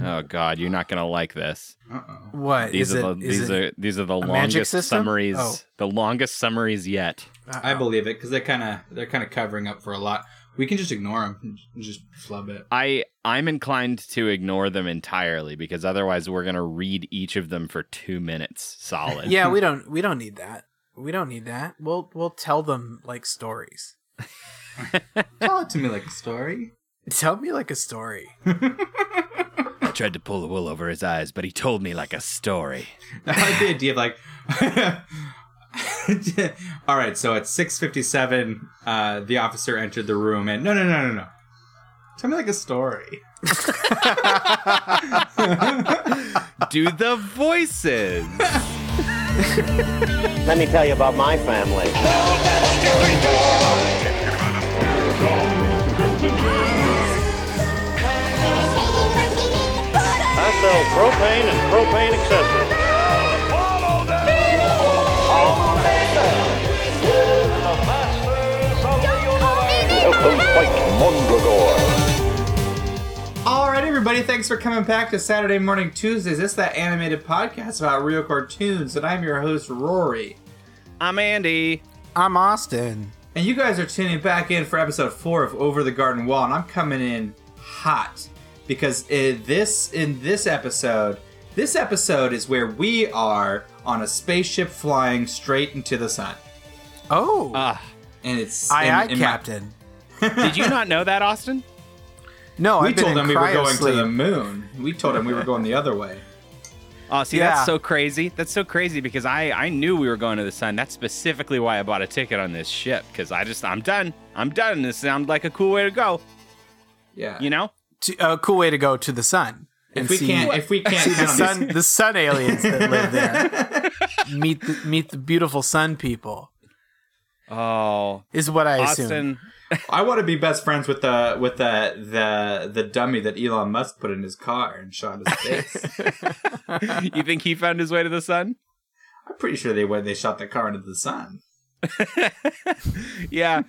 Oh God, you're not gonna like this. Uh-oh. What These is are it? the is these it- are these are the longest summaries. Oh. The longest summaries yet. I believe it because they're kind of they're kind of covering up for a lot. We can just ignore them and just flub it. I I'm inclined to ignore them entirely because otherwise we're gonna read each of them for two minutes solid. yeah, we don't we don't need that. We don't need that. We'll we'll tell them like stories. Tell it to me like a story. Tell me like a story. I tried to pull the wool over his eyes, but he told me like a story. I like the idea of like. All right, so at six fifty seven, uh, the officer entered the room and no, no, no, no, no. Tell me like a story. Do the voices. Let me tell you about my family. Sell propane and propane accessories. Welcome, fight Mondragor. All right, everybody, thanks for coming back to Saturday Morning Tuesdays. It's that animated podcast about real cartoons, and I'm your host Rory. I'm Andy. I'm Austin. And you guys are tuning back in for episode four of Over the Garden Wall, and I'm coming in hot because in this in this episode, this episode is where we are on a spaceship flying straight into the sun, Oh, Ah, and it's aye in- aye, in my- Captain. did you not know that, Austin? No, we I've been told in him we were going to the moon. We told him we were going the other way. Oh, see, Yeah. that's so crazy. That's so crazy because I I knew we were going to the sun. That's specifically why I bought a ticket on this ship because I just I'm done. I'm done. This sounds like a cool way to go. Yeah. You know? To- a cool way to go to the sun. if and we see- can't, if we can't see the sun, these- the sun aliens that live there. meet the meet the beautiful sun people Oh, is what I assume. I want to be best friends with the with the the the dummy that Elon Musk put in his car and shot his face. you think he found his way to the sun? I'm pretty sure they went they shot the car into the sun. yeah.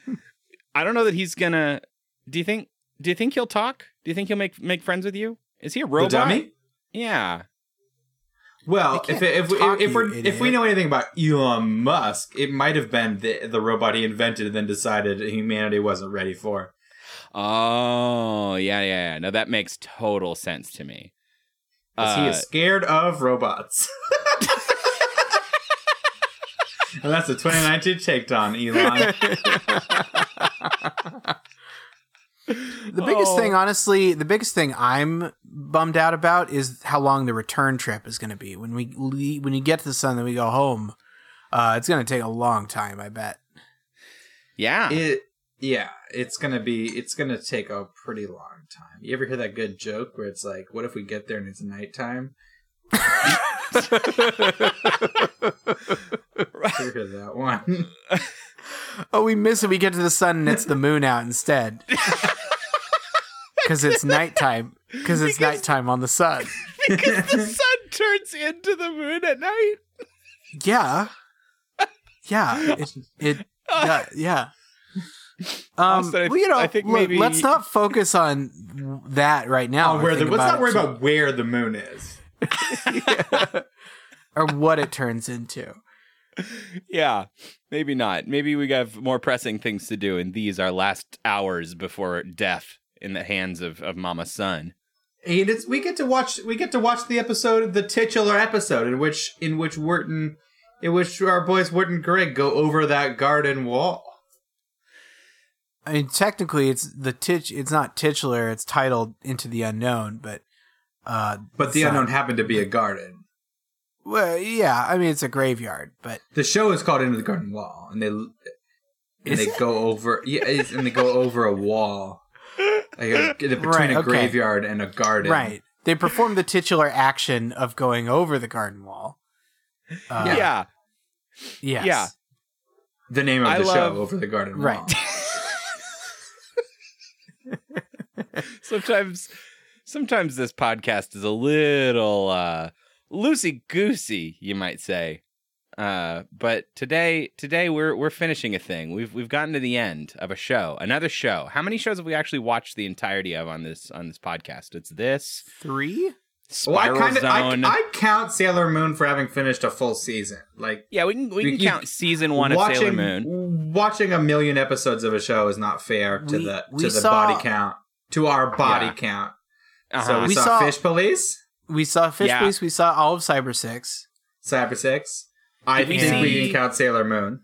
I don't know that he's gonna. Do you think? Do you think he'll talk? Do you think he'll make make friends with you? Is he a robot? The dummy? Yeah. Well, if if we, if we if we know anything about Elon Musk, it might have been the the robot he invented and then decided humanity wasn't ready for. Oh, yeah, yeah, yeah. No, that makes total sense to me. 'Cause he Uh, is scared of robots. and that's the 2019 take on Elon. The biggest Oh. thing, honestly, the biggest thing I'm bummed out about is how long the return trip is going to be. When we leave, when you get to the sun, then we go home. Uh, it's going to take a long time, I bet. yeah. It yeah, it's gonna be it's gonna take a pretty long time. You ever hear that good joke where it's like, what if we get there and it's nighttime? You ever hear that one? Oh, we miss it. We get to the sun and it's the moon out instead. Because it's nighttime. Because it's nighttime on the sun. because the sun turns into the moon at night. Yeah. Yeah. It, it yeah. yeah. Um, Austin, I- well, you know, I think look, maybe- let's not focus on that right now. oh, where the, let's not it worry too- about where the moon is. or what it turns into. Yeah, maybe not. Maybe we have more pressing things to do, and these are last hours before death in the hands of, of Mama Sun. And it's we get to watch we get to watch the episode, the titular episode, in which in which Wharton, in which our boys Wharton and Greg go over that garden wall. I mean, technically, it's the titch. It's not titular. It's titled "Into the Unknown," but uh, But the unknown not- happened to be a garden. Well, yeah. I mean, it's a graveyard, but The show is called Into the Garden Wall, and they and Is they it? go over yeah, it's- and they go over a wall, like a, between Right, a okay. graveyard and a garden. right. They perform the titular action of going over the garden wall. Uh, yeah, Yes. yeah. The name of I the love- show over the garden wall. Right. sometimes, sometimes this podcast is a little uh, loosey goosey, you might say. Uh, but today, today we're we're finishing a thing. We've we've gotten to the end of a show, another show. How many shows have we actually watched the entirety of on this on this podcast? It's this Three? Well, I kind of I, Zone. I count Sailor Moon for having finished a full season. Like yeah, we can we can you- count season one of watching Sailor Moon. watching a million episodes of a show is not fair to We- the to the saw- body count to our body Yeah. count. Uh-huh. So we, We saw, saw- Fish Police, We saw Fish Yeah. Police. We saw all of Cyber Six. Cyber Six. I Did we think we see- can count Sailor Moon.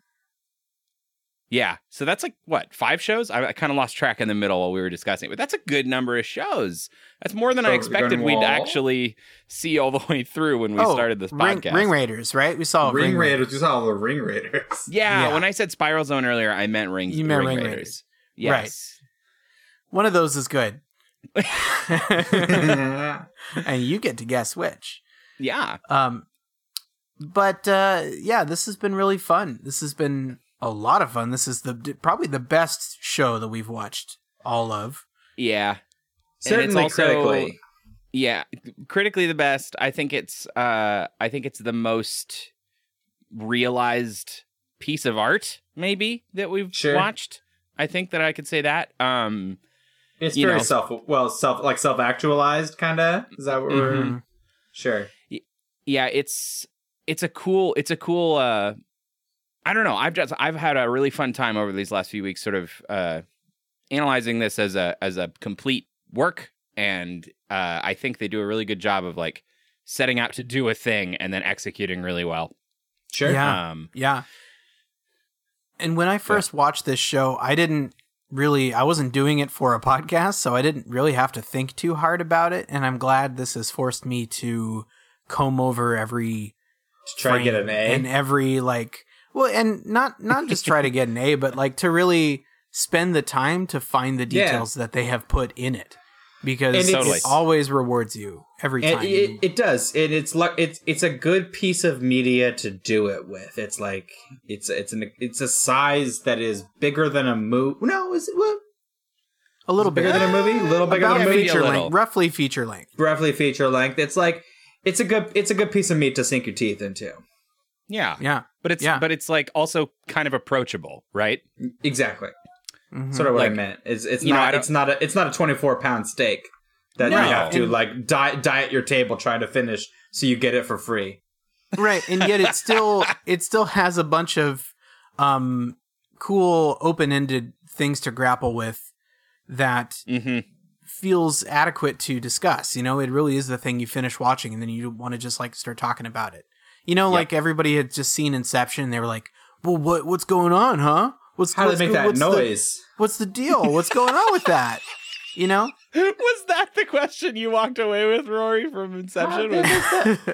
Yeah, so that's like what five shows? I, I kind of lost track in the middle while we were discussing, it, but that's a good number of shows. That's more than I expected we'd Wall? actually see all the way through when we oh, started this Ring, podcast. Ring Raiders, right? We saw Ring, Raiders. We saw all the Ring Raiders. yeah, Yeah. when I said Spiral Zone earlier, I meant Ring. You meant Ring Ring Raiders. Raiders. Yes. One of those is good, and you get to guess which. Yeah. Um, but uh, yeah, this has been really fun. This has been a lot of fun. This is the probably the best show that we've watched all of. Yeah. certainly also- critically. Yeah, critically the best. I think it's uh I think it's the most realized piece of art maybe that we've Sure. watched. I think that I could say that. Um It's you very know. self well self like self actualized kind of. Is that what we're Mhm. sure? yeah, it's it's a cool it's a cool uh I don't know. I've just I've had a really fun time over these last few weeks sort of uh analyzing this as a as a complete work and uh I think they do a really good job of like setting out to do a thing and then executing really well. Sure. Yeah. Um Yeah. And when I first watched this show, I didn't really I wasn't doing it for a podcast, so I didn't really have to think too hard about it, and I'm glad this has forced me to comb over every Try to get an A. in every like well, and not not just try to get an A, but like to really spend the time to find the Yeah. details that they have put in it. Because it always rewards you every time. it, you- it does. It, it's like it's it's a good piece of media to do it with. It's like it's it's an it's a size that is bigger than a movie. No, is it what? a little bigger than a movie? A little bigger about than a movie. a feature little. length, roughly feature length. Roughly feature length. It's like it's a good it's a good piece of meat to sink your teeth into. yeah. Yeah. But it's Yeah. but it's like also kind of approachable, right? Exactly. Mhm. Sort of what I meant. It's it's you know, not it's not a it's not a twenty four pound steak that No. you have to And- like diet diet your table trying to finish so you get it for free. right and yet it still it still has a bunch of um cool open-ended things to grapple with that Mm-hmm. Feels adequate to discuss you know it really is the thing you finish watching and then you want to just like start talking about it you know Yep. like everybody had just seen inception and they were like well what what's going on huh what's How do they make go- that what's the- noise? what's the deal what's going on with that you know Was that the question you walked away with, Rory, from Inception?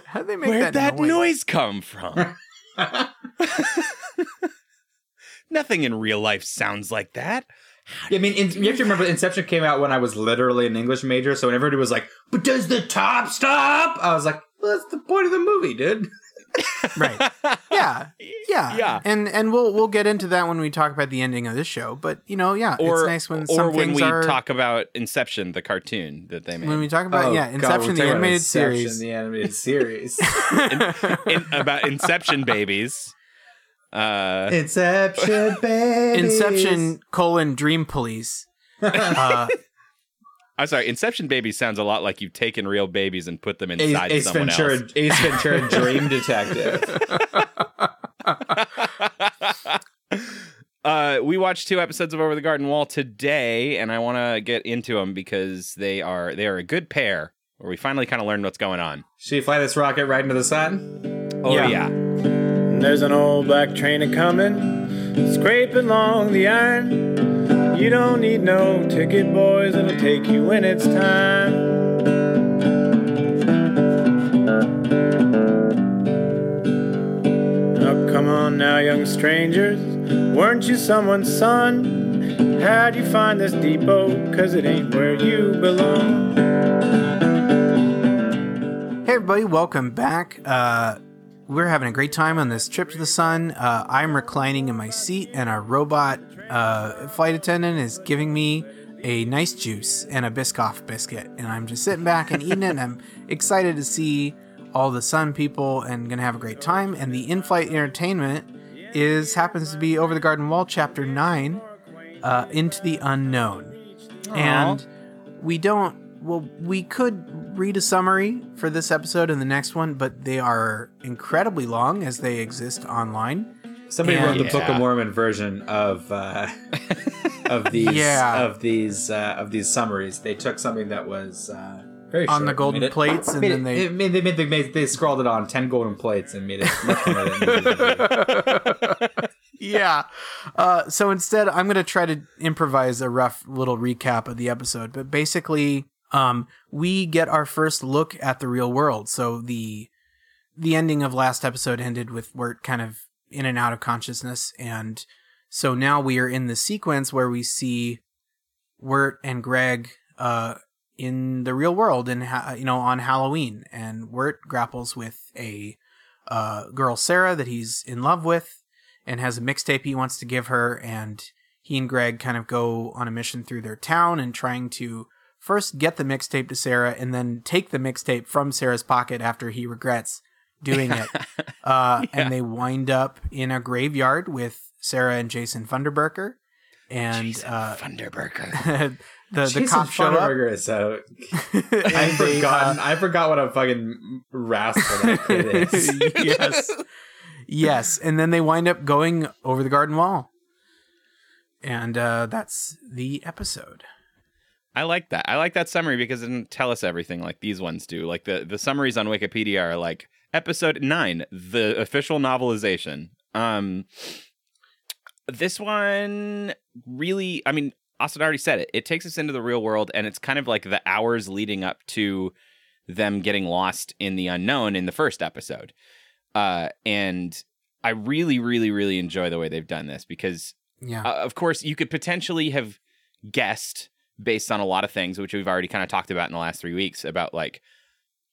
How do they make Where'd that, that, noise come from? Nothing in real life sounds like that. I mean, in, you have to remember, Inception came out when I was literally an English major, so when everybody was like, "But does the top stop?" I was like, well, "That's the point of the movie, dude." right yeah yeah Yeah. and and we'll we'll get into that when we talk about the ending of this show but you know yeah Or, it's nice when or some when we are talk about Inception, the cartoon that they made. when we talk about Oh, yeah inception we're the animated Inception, series the animated series, In- about Inception babies. Uh, Inception, baby, inception colon dream police uh I'm sorry, Inception babies sounds a lot like you've taken real babies and put them Ace, inside Ace someone Ventura, else. Ace Ventura, Dream Detective. Uh, we watched two episodes of Over the Garden Wall today, and I want to get into them because they are they are a good pair. Where we finally kind of learned what's going on. Should we fly this rocket right into the sun? Oh Yeah. yeah, There's an old black train a coming, scraping along the iron. You don't need no ticket, boys, it'll take you when it's time. Oh, come on now, young strangers. Weren't you someone's son? How'd you find this depot? Cause it ain't where you belong. hey everybody welcome back uh we're having a great time on this trip to the sun uh i'm reclining in my seat and our robot uh flight attendant is giving me a nice juice and a biscoff biscuit and i'm just sitting back and eating it and i'm excited to see all the sun people and gonna have a great time. And the in-flight entertainment is happens to be Over the Garden Wall, Chapter Nine, uh, Into the Unknown, and we don't. Well, we could read a summary for this episode and the next one, but they are incredibly long as they exist online. Somebody And- wrote the Book of Mormon version of uh, of these Yeah. of these uh, of these summaries. They took something that was uh, very On short the golden made it- plates, and made then it- they- it made, they made, they made they scrawled it on ten golden plates and made it much more than it needed to be. yeah. Uh, so instead, I'm going to try to improvise a rough little recap of the episode. But basically, um, we get our first look at the real world. So the the ending of last episode ended with Wirt kind of in and out of consciousness, and so now we are in the sequence where we see Wirt and Greg uh, in the real world, and ha- you know on Halloween, and Wirt grapples with a uh, girl Sarah that he's in love with and has a mixtape he wants to give her. And he and Greg kind of go on a mission through their town and trying to first get the mixtape to Sarah and then take the mixtape from Sarah's pocket after he regrets doing it. Uh, And they wind up in a graveyard with Sarah and Jason Funderburker. And Jason uh, Funderburker. the the Jason cops show up. Is so I've they, forgotten. uh, I forgot what a fucking rascal that kid is. yes. Yes. And then they wind up going over the garden wall. And uh, that's the episode. I like that. I like that summary because it doesn't tell us everything like these ones do. Like the the summaries on Wikipedia are like episode nine, the official novelization. Um, this one really, I mean, Austin already said it. It takes us into the real world, and it's kind of like the hours leading up to them getting lost in the unknown in the first episode. Uh, and I really, really, really enjoy the way they've done this because Yeah. uh, of course, you could potentially have guessed based on a lot of things, which we've already kind of talked about in the last three weeks about like,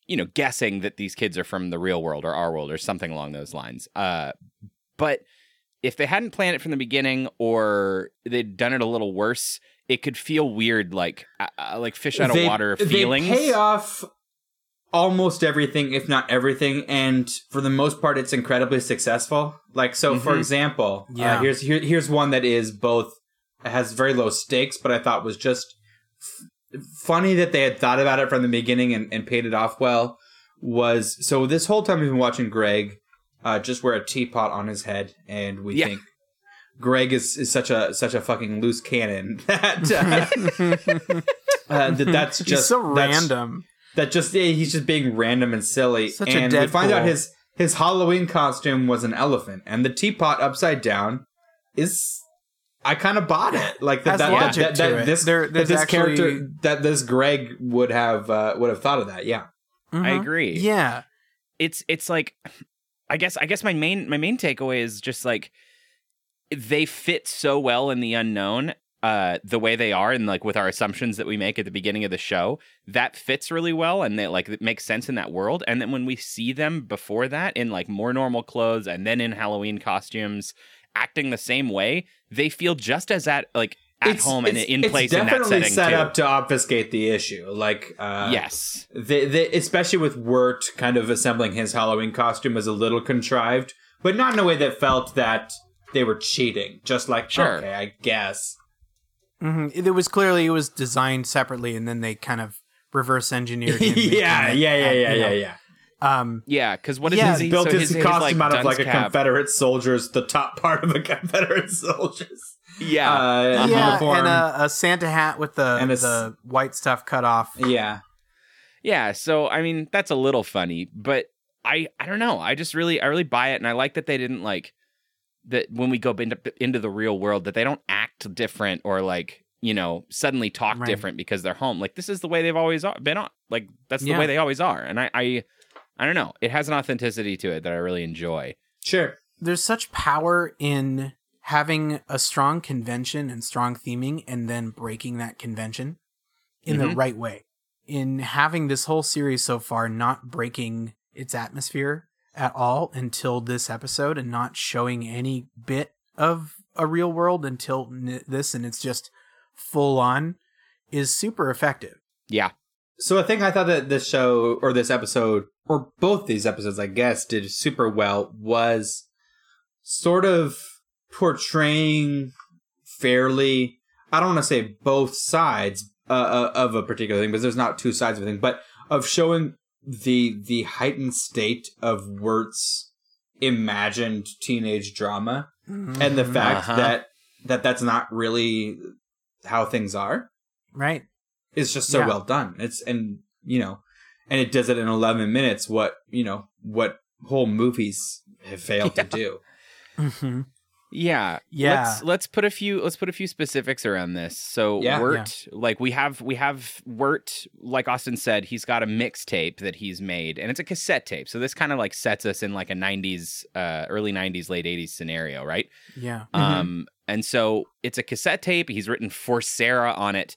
you know, guessing that these kids are from the real world or our world or something along those lines. Uh, but if they hadn't planned it from the beginning or they'd done it a little worse, it could feel weird, like uh, uh, like fish out of water feelings. They pay off almost everything, if not everything, and for the most part, it's incredibly successful. Like so, for Mhm. example, Yeah. uh, here's here, here's one that is both has very low stakes, but I thought was just f- funny that they had thought about it from the beginning and, and paid it off well. Was so this whole time we've been watching Greg uh, just wear a teapot on his head, and we Yeah. think. Greg is, is such a such a fucking loose cannon that uh, uh, that that's just He's so that's- random. that just yeah, he's just being random and silly. Such a and we find out his his Halloween costume was an elephant, and the teapot upside down is. I kind of bought it, like that. Has that, logic that, to that this There- that this actually- character that this Greg would have uh, would have thought of that. Yeah, I Mhm. agree. Yeah. it's it's like I guess I guess my main my main takeaway is just like they fit so well in the unknown uh the way they are and like with our assumptions that we make at the beginning of the show that fits really well and they like it makes sense in that world and then when we see them before that in like more normal clothes and then in Halloween costumes acting the same way they feel just as at like at It's- home and in place in that definitely setting set too. up to obfuscate the issue. Like, uh, yes they, they, especially with Wirt kind of assembling his Halloween costume is a little contrived, but not in a way that felt that they were cheating. Just like, Sure. okay, I guess. hmm It was clearly it was designed separately, and then they kind of reverse engineered. him making yeah, it, yeah, yeah, uh, yeah, yeah, yeah. Um, yeah because what is Yeah, his, He built so his, his, costume out of like a cap- Confederate soldier's, the top part of a Confederate soldier's. yeah Uh, yeah, uniform. and a, a Santa hat with the And the white stuff cut off. yeah. Yeah, so I mean that's a little funny, but I I don't know. I just really I really buy it, and I like that they didn't like that when we go into into the real world that they don't act different or like you know suddenly talk Right. different because they're home. Like this is the way they've always been on. Like that's the Yeah. way they always are, and I I I don't know. It has an authenticity to it that I really enjoy. Sure. There's such power in having a strong convention and strong theming, and then breaking that convention in the Mhm. right way. In having this whole series so far not breaking its atmosphere at all until this episode, and not showing any bit of a real world until n- this, and it's just full on, is super effective. Yeah, so I think I thought that this show or this episode or both these episodes, I guess, did super well was sort of portraying fairly. I don't want to say both sides uh, uh, of a particular thing, because there's not two sides of a thing, but of showing the the heightened state of Wirt's imagined teenage drama and the fact Uh-huh. that that that's not really how things are right. Is just so Yeah. well done. It's and you know, and it does it in 11 minutes. What you know, what whole movies have failed to do. hmm Yeah. Yeah. Let's let's put a few let's put a few specifics around this. So Yeah. Wirt, like we have we have Wirt, like Austin said, he's got a mixtape that he's made, and it's a cassette tape. So this kind of like sets us in like a '90s, uh, early '90s, late '80s scenario, right? Yeah. Um, and so it's a cassette tape. He's written for Sarah on it,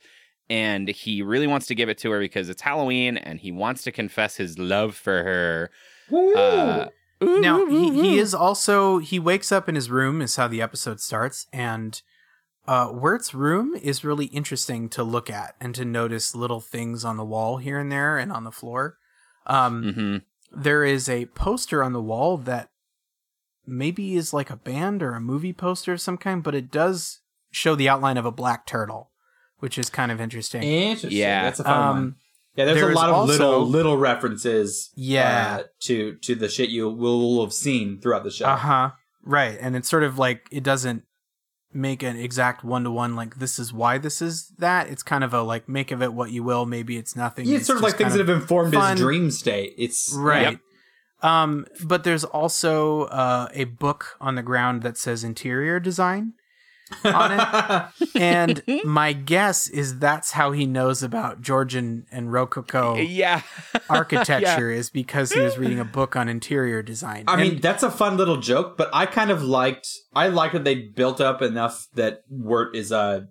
and he really wants to give it to her because it's Halloween, and he wants to confess his love for her. Uh, Now he, he is also he wakes up in his room is how the episode starts and uh Wirt's room is really interesting to look at and to notice little things on the wall here and there and on the floor. Um mhm. there is a poster on the wall that maybe is like a band or a movie poster of some kind, but it does show the outline of a black turtle, which is kind of interesting. Interesting. Yeah. that's a fun one. Um Yeah, there's, there's a lot of also- little little references. Yeah. uh, to to the shit you will have seen throughout the show. Uh-huh. Right. And it's sort of like it doesn't make an exact one to one like this is why this is that. It's kind of a like make of it what you will. Maybe it's nothing. Yeah, it's sort of like things that have informed fun. his dream state. It's Right. Um, but there's also uh, a book on the ground that says interior design on it. and my guess is that's how he knows about Georgian and Rococo yeah. architecture is because he was reading a book on interior design. I mean, that's a fun little joke, but I kind of liked. I liked that they built up enough that Wirt is a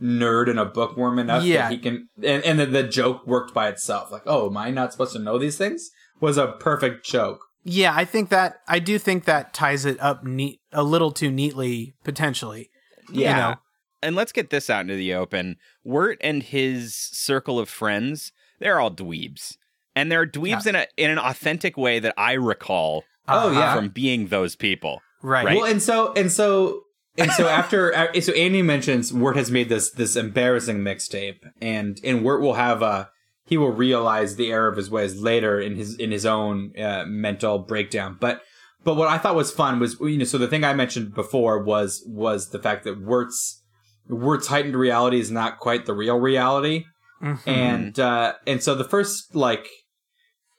nerd and a bookworm enough Yeah. that he can, and, and then the joke worked by itself. Like, oh, am I not supposed to know these things? Was a perfect joke. Yeah, I think that I do think that ties it up neat a little too neatly potentially. Yeah. know. And let's get this out into the open. Wirt and his circle of friends, they're all dweebs. And they're dweebs in a in an authentic way that I recall Oh, yeah. from being those people. Right. Right. Well, and so and so and so after uh, so Andy mentions Wirt has made this this embarrassing mixtape, and and Wirt will have a he will realize the error of his ways later in his in his own uh, mental breakdown. But but what I thought was fun was you know so the thing I mentioned before was was the fact that Wirt's Wirt's heightened reality is not quite the real reality Mhm. and uh and so the first like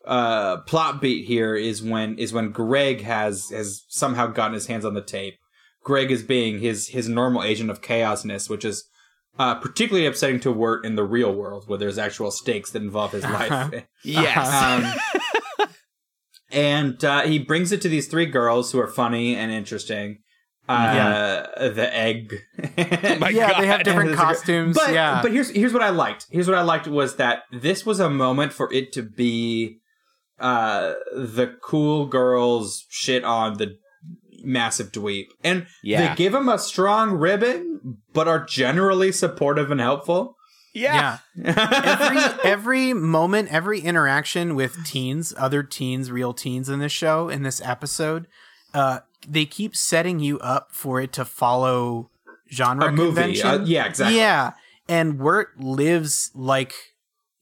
uh plot beat here is when is when Greg has has somehow gotten his hands on the tape. Greg is being his his normal agent of chaosness, which is uh particularly upsetting to Wirt in the real world where there's actual stakes that involve his life. Yes. Um, and uh, he brings it to these three girls who are funny and interesting. Uh, the egg. My yeah, they have different And it's a gr- costumes. But yeah. but here's here's what I liked. Here's what I liked was that this was a moment for it to be uh the cool girls shit on the massive dweeb. And Yeah. they give him a strong ribbon, but are generally supportive and helpful. Yeah. every every moment, every interaction with teens, other teens, real teens in this show, in this episode, uh, they keep setting you up for it to follow genre a movie. convention. Uh, yeah, exactly. Yeah, and Wirt lives like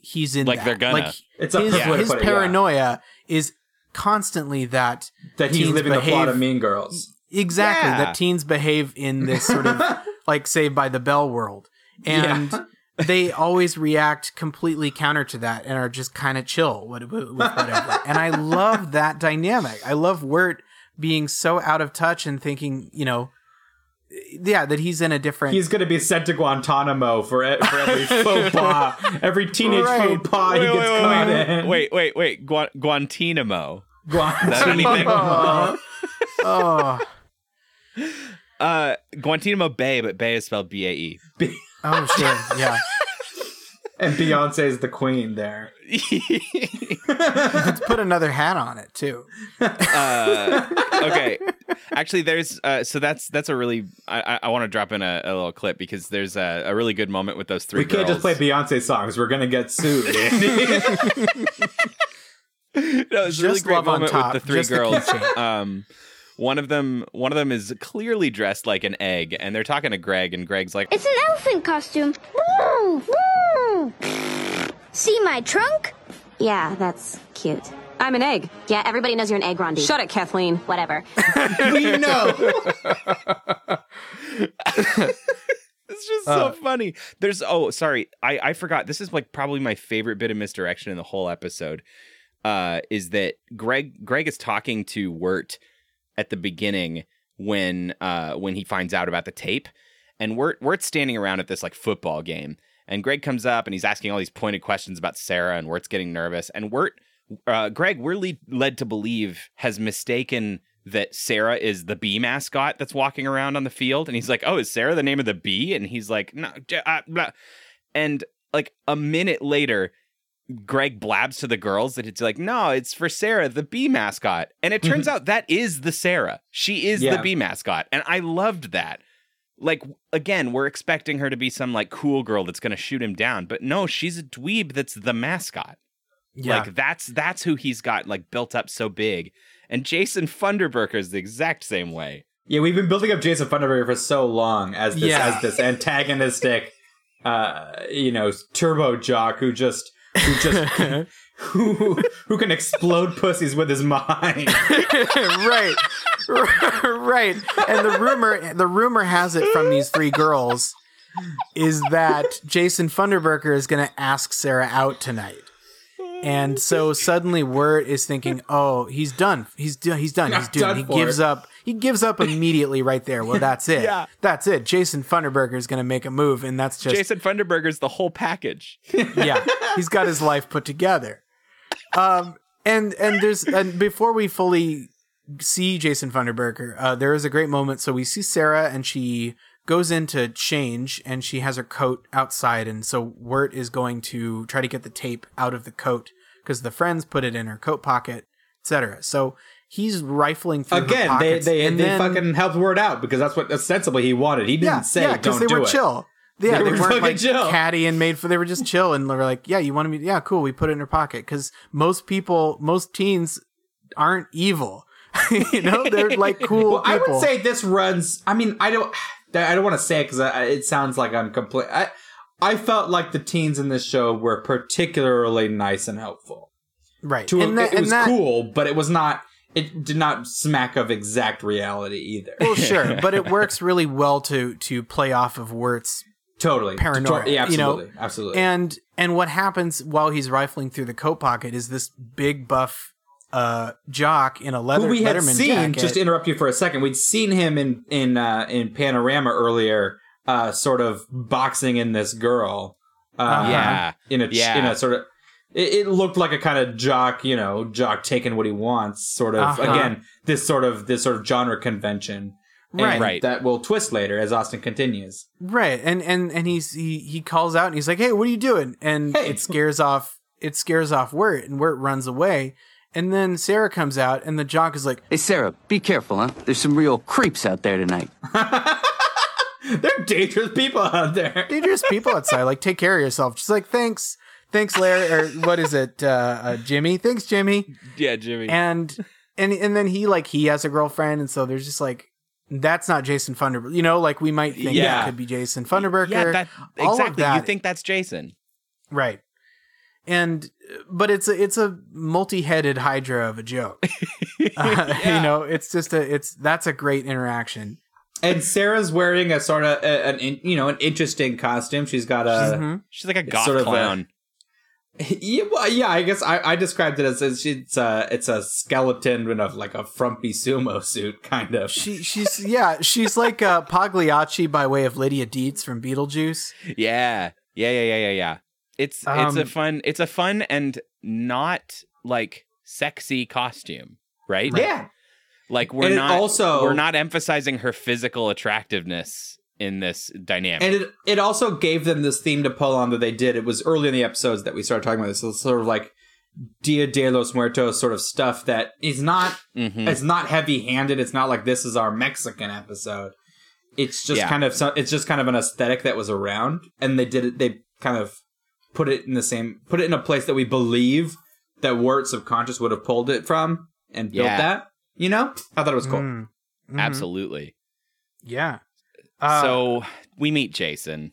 he's in Like that. they're gonna. Like It's a his, perfect his put it, yeah. paranoia is constantly that That he's teens living the plot behave- of Mean Girls. exactly Yeah. that teens behave in this sort of like Saved by the Bell world, and they always react completely counter to that and are just kind of chill with, with whatever. and I love that dynamic. I love Wirt being so out of touch and thinking, you know, yeah, that he's in a different. He's going to be sent to Guantanamo for, e- for every faux pas, every teenage Right. faux pas he gets wait, caught wait, in. wait, wait, wait. Gua- Guantanamo. Guantanamo. that anything? oh, Uh, Guantanamo Bay, but Bay is spelled B A E. oh, sure, yeah. and Beyonce's the queen there. Let's put another hat on it too. uh, okay actually there's uh, so that's that's a really i i, I want to drop in a, a little clip because there's a, a really good moment with those three We can't just play Beyonce songs. We're gonna get sued. Andy. no, it's a really great moment Top, with the three just the girls keychain. um one of them one of them is clearly dressed like an egg and they're talking to greg and greg's like It's an elephant costume. Woo! Woo! See my trunk? Yeah, that's cute. I'm an egg. Yeah, everybody knows you're an egg, Rondi. Shut it, Kathleen. Whatever. we know. It's just so funny. There's oh sorry, I I forgot. This is like probably my favorite bit of misdirection in the whole episode. Uh, is that Greg? Greg is talking to Wirt at the beginning when uh when he finds out about the tape, and Wirt's standing around at this like football game, and Greg comes up and he's asking all these pointed questions about Sarah, and Wirt's getting nervous, and Wirt, uh, Greg, we're le- led to believe has mistaken that Sarah is the bee mascot that's walking around on the field, and he's like, "Oh, is Sarah the name of the bee?" And he's like, "No," uh, blah." and like a minute later. Greg blabs to the girls that it's like, no, it's for Sarah, the bee mascot. And it turns out that is the Sarah. She is Yeah. the bee mascot. And I loved that. Like, again, we're expecting her to be some like cool girl that's going to shoot him down. But no, she's a dweeb that's the mascot. Yeah. Like, that's that's who he's got like built up so big. And Jason Funderburker is the exact same way. Yeah, we've been building up Jason Funderburker for so long as this Yeah. as this antagonistic, uh, you know, turbo jock who just who just who who can explode pussies with his mind. right. right. And the rumor the rumor has it from these three girls is that Jason Funderburker is going to ask Sarah out tonight. And so suddenly Wirt is thinking, "Oh, he's done. He's done. He's done. He's done He gives up. He gives up immediately right there. Well, that's it. Yeah. That's it. Jason Funderburker is going to make a move and that's just Jason Funderburker's the whole package. yeah, he's got his life put together. Um, and and there's and before we fully see Jason Funderburker, uh, there is a great moment. So we see Sarah, and she goes in to change, and she has her coat outside, and so Wirt is going to try to get the tape out of the coat because the friends put it in her coat pocket, etc. So he's rifling through Again, they they, and they then- fucking helped Wirt out because that's what ostensibly he wanted. He didn't yeah, say yeah, because they do were it. chill. Yeah, They they, were weren't fucking like chill. catty and made for. They were just chill, and they were like, "Yeah, you wanted me? Yeah, cool. We put it in her pocket." Because most people, most teens, aren't evil. you know, they're like cool Well, I would say this runs. I mean, I don't. I don't want to say it because it sounds like I'm complete. I I felt like the teens in this show were particularly nice and helpful. right. To and that, it was that, cool, but it was not. It did not smack of exact reality either. Well, sure, but it works really well to to play off of Wirt's totally paranoia, To- yeah, you know? absolutely, absolutely. and and what happens while he's rifling through the coat pocket is this big buff uh jock in a leather who we had Letterman seen jacket. just to interrupt you for a second we'd seen him in in uh in panorama earlier uh sort of boxing in this girl uh Yeah. in a Yeah. in a sort of it, it looked like a kind of jock you know jock taking what he wants sort of Uh-huh. again this sort of this sort of genre convention And Right. Right. that will twist later as austin continues Right, and and and he's he he calls out and he's like, "Hey, what are you doing?" And Hey. it scares off it scares off Wirt, and Wirt runs away. And then Sarah comes out, and the jock is like, Hey, Sarah, be careful, huh? There's some real creeps out there tonight. they're dangerous people out there "Dangerous people outside. Like, take care of yourself." She's like, "Thanks, thanks, Larry, or what is it, uh, uh, Jimmy? Thanks, Jimmy." Yeah, Jimmy. And and and then he like he has a girlfriend, and so there's just like. That's not Jason Funderburker. You know, like we might think Yeah. that could be Jason Funderburker. yeah, that All of exactly. You think that's Jason? Right. And but it's a it's a multi-headed hydra of a joke. Uh, You know, it's just a it's that's a great interaction. and sarah's wearing a sort of a, an you know an interesting costume she's got a Mhm. She's like a goth sort of a- clown. Yeah, well, yeah. I guess I, I described it as it's it's a it's a skeleton in a like a frumpy sumo suit, kind of. She she's yeah, she's like uh, Pagliacci by way of Lydia Deetz from Beetlejuice. Yeah. Yeah, yeah, yeah, yeah, yeah. It's it's a Um, fun it's a fun and not like sexy costume, right? Yeah, Like we're And not also- we're not emphasizing her physical attractiveness in this dynamic. And it it also gave them this theme to pull on that they did. It was early in the episodes that we started talking about this. So it's sort of like Dia de los Muertos sort of stuff that is not Mhm. it's not heavy handed. It's not like this is our Mexican episode. It's just Yeah. kind of it's just kind of an aesthetic that was around, and they did it. They kind of put it in the same put it in a place that we believe that Wirt subconscious would have pulled it from and built Yeah. that. You know, I thought it was cool. Mm. Mhm. Absolutely. Yeah. Uh, so we meet Jason.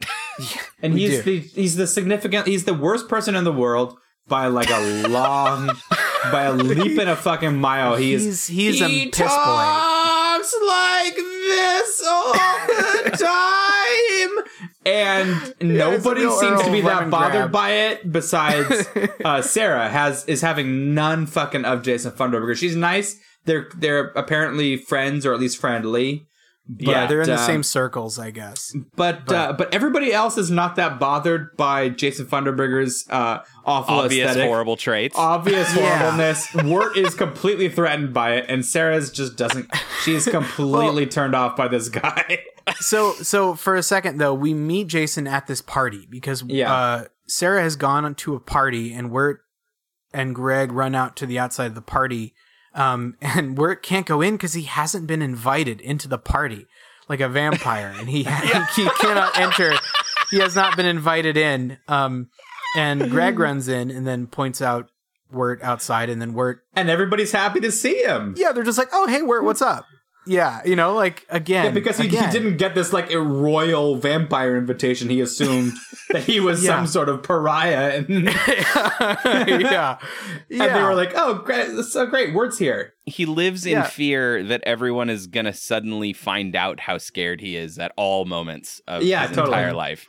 and We he's do. the he's the significant he's the worst person in the world by like a long by a leap and a fucking mile. He is he's he's he a piss boy. talks like this all the time, and nobody real seems to be that bothered grab. by it. Besides, uh, Sarah has is having none fucking of Jason Funderburker. She's nice. They're they're apparently friends or at least friendly. Yeah, they're in the uh, same circles, I guess. but uh, but everybody else is not that bothered by Jason Funderburker's uh, awful Obvious aesthetic. horrible traits. Obvious Yeah. horribleness. Wirt is completely threatened by it, and Sarah's just doesn't. She's completely turned off by this guy. So so for a second though, we meet Jason at this party because Yeah. uh, Sarah has gone to a party and Wirt and Greg run out to the outside of the party. Um, and Wirt can't go in because he hasn't been invited into the party like a vampire, and he he cannot enter. He has not been invited in. Um, and Greg runs in and then points out Wirt outside, and then Wirt and everybody's happy to see him. yeah, they're just like, oh hey Wirt, what's up? Yeah, you know, like again Yeah, because he, he didn't get this like a royal vampire invitation. He assumed that he was Yeah. some sort of pariah, and, Yeah. and they were like, "Oh, great! So great, Wirt's here." he lives in Yeah. fear that everyone is going to suddenly find out how scared he is at all moments of Yeah, his totally. entire life.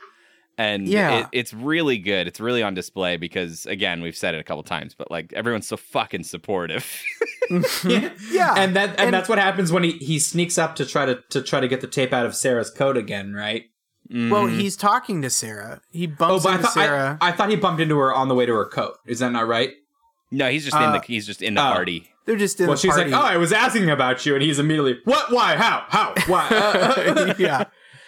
And Yeah. it, it's really good. It's really on display because, again, we've said it a couple times, but like everyone's so fucking supportive. yeah. Yeah. and that and, And- that's what happens when he he sneaks up to try to to try to get the tape out of Sarah's coat again, right? Well, he's talking to Sarah. He Oh, bumps but I into thought Sarah. I, I thought he bumped into her on the way to her coat. Is that not right? no, he's just in Uh, the he's just in the oh. party. They're just in well, the she's party. like, "Oh, I was asking about you," and he's immediately, "What? Why? How? How? Why? Uh, yeah.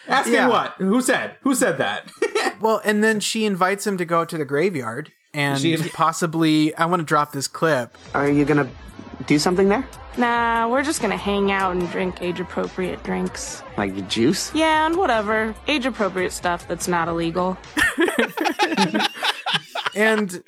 Asking Yeah. what? Who said? Who said that?" Well, and then she invites him to go to the graveyard and She- possibly. I want to drop this clip. Are you gonna do something there? Nah, we're just gonna hang out and drink age appropriate drinks. Like juice? Yeah, and whatever. Age appropriate stuff that's not illegal. And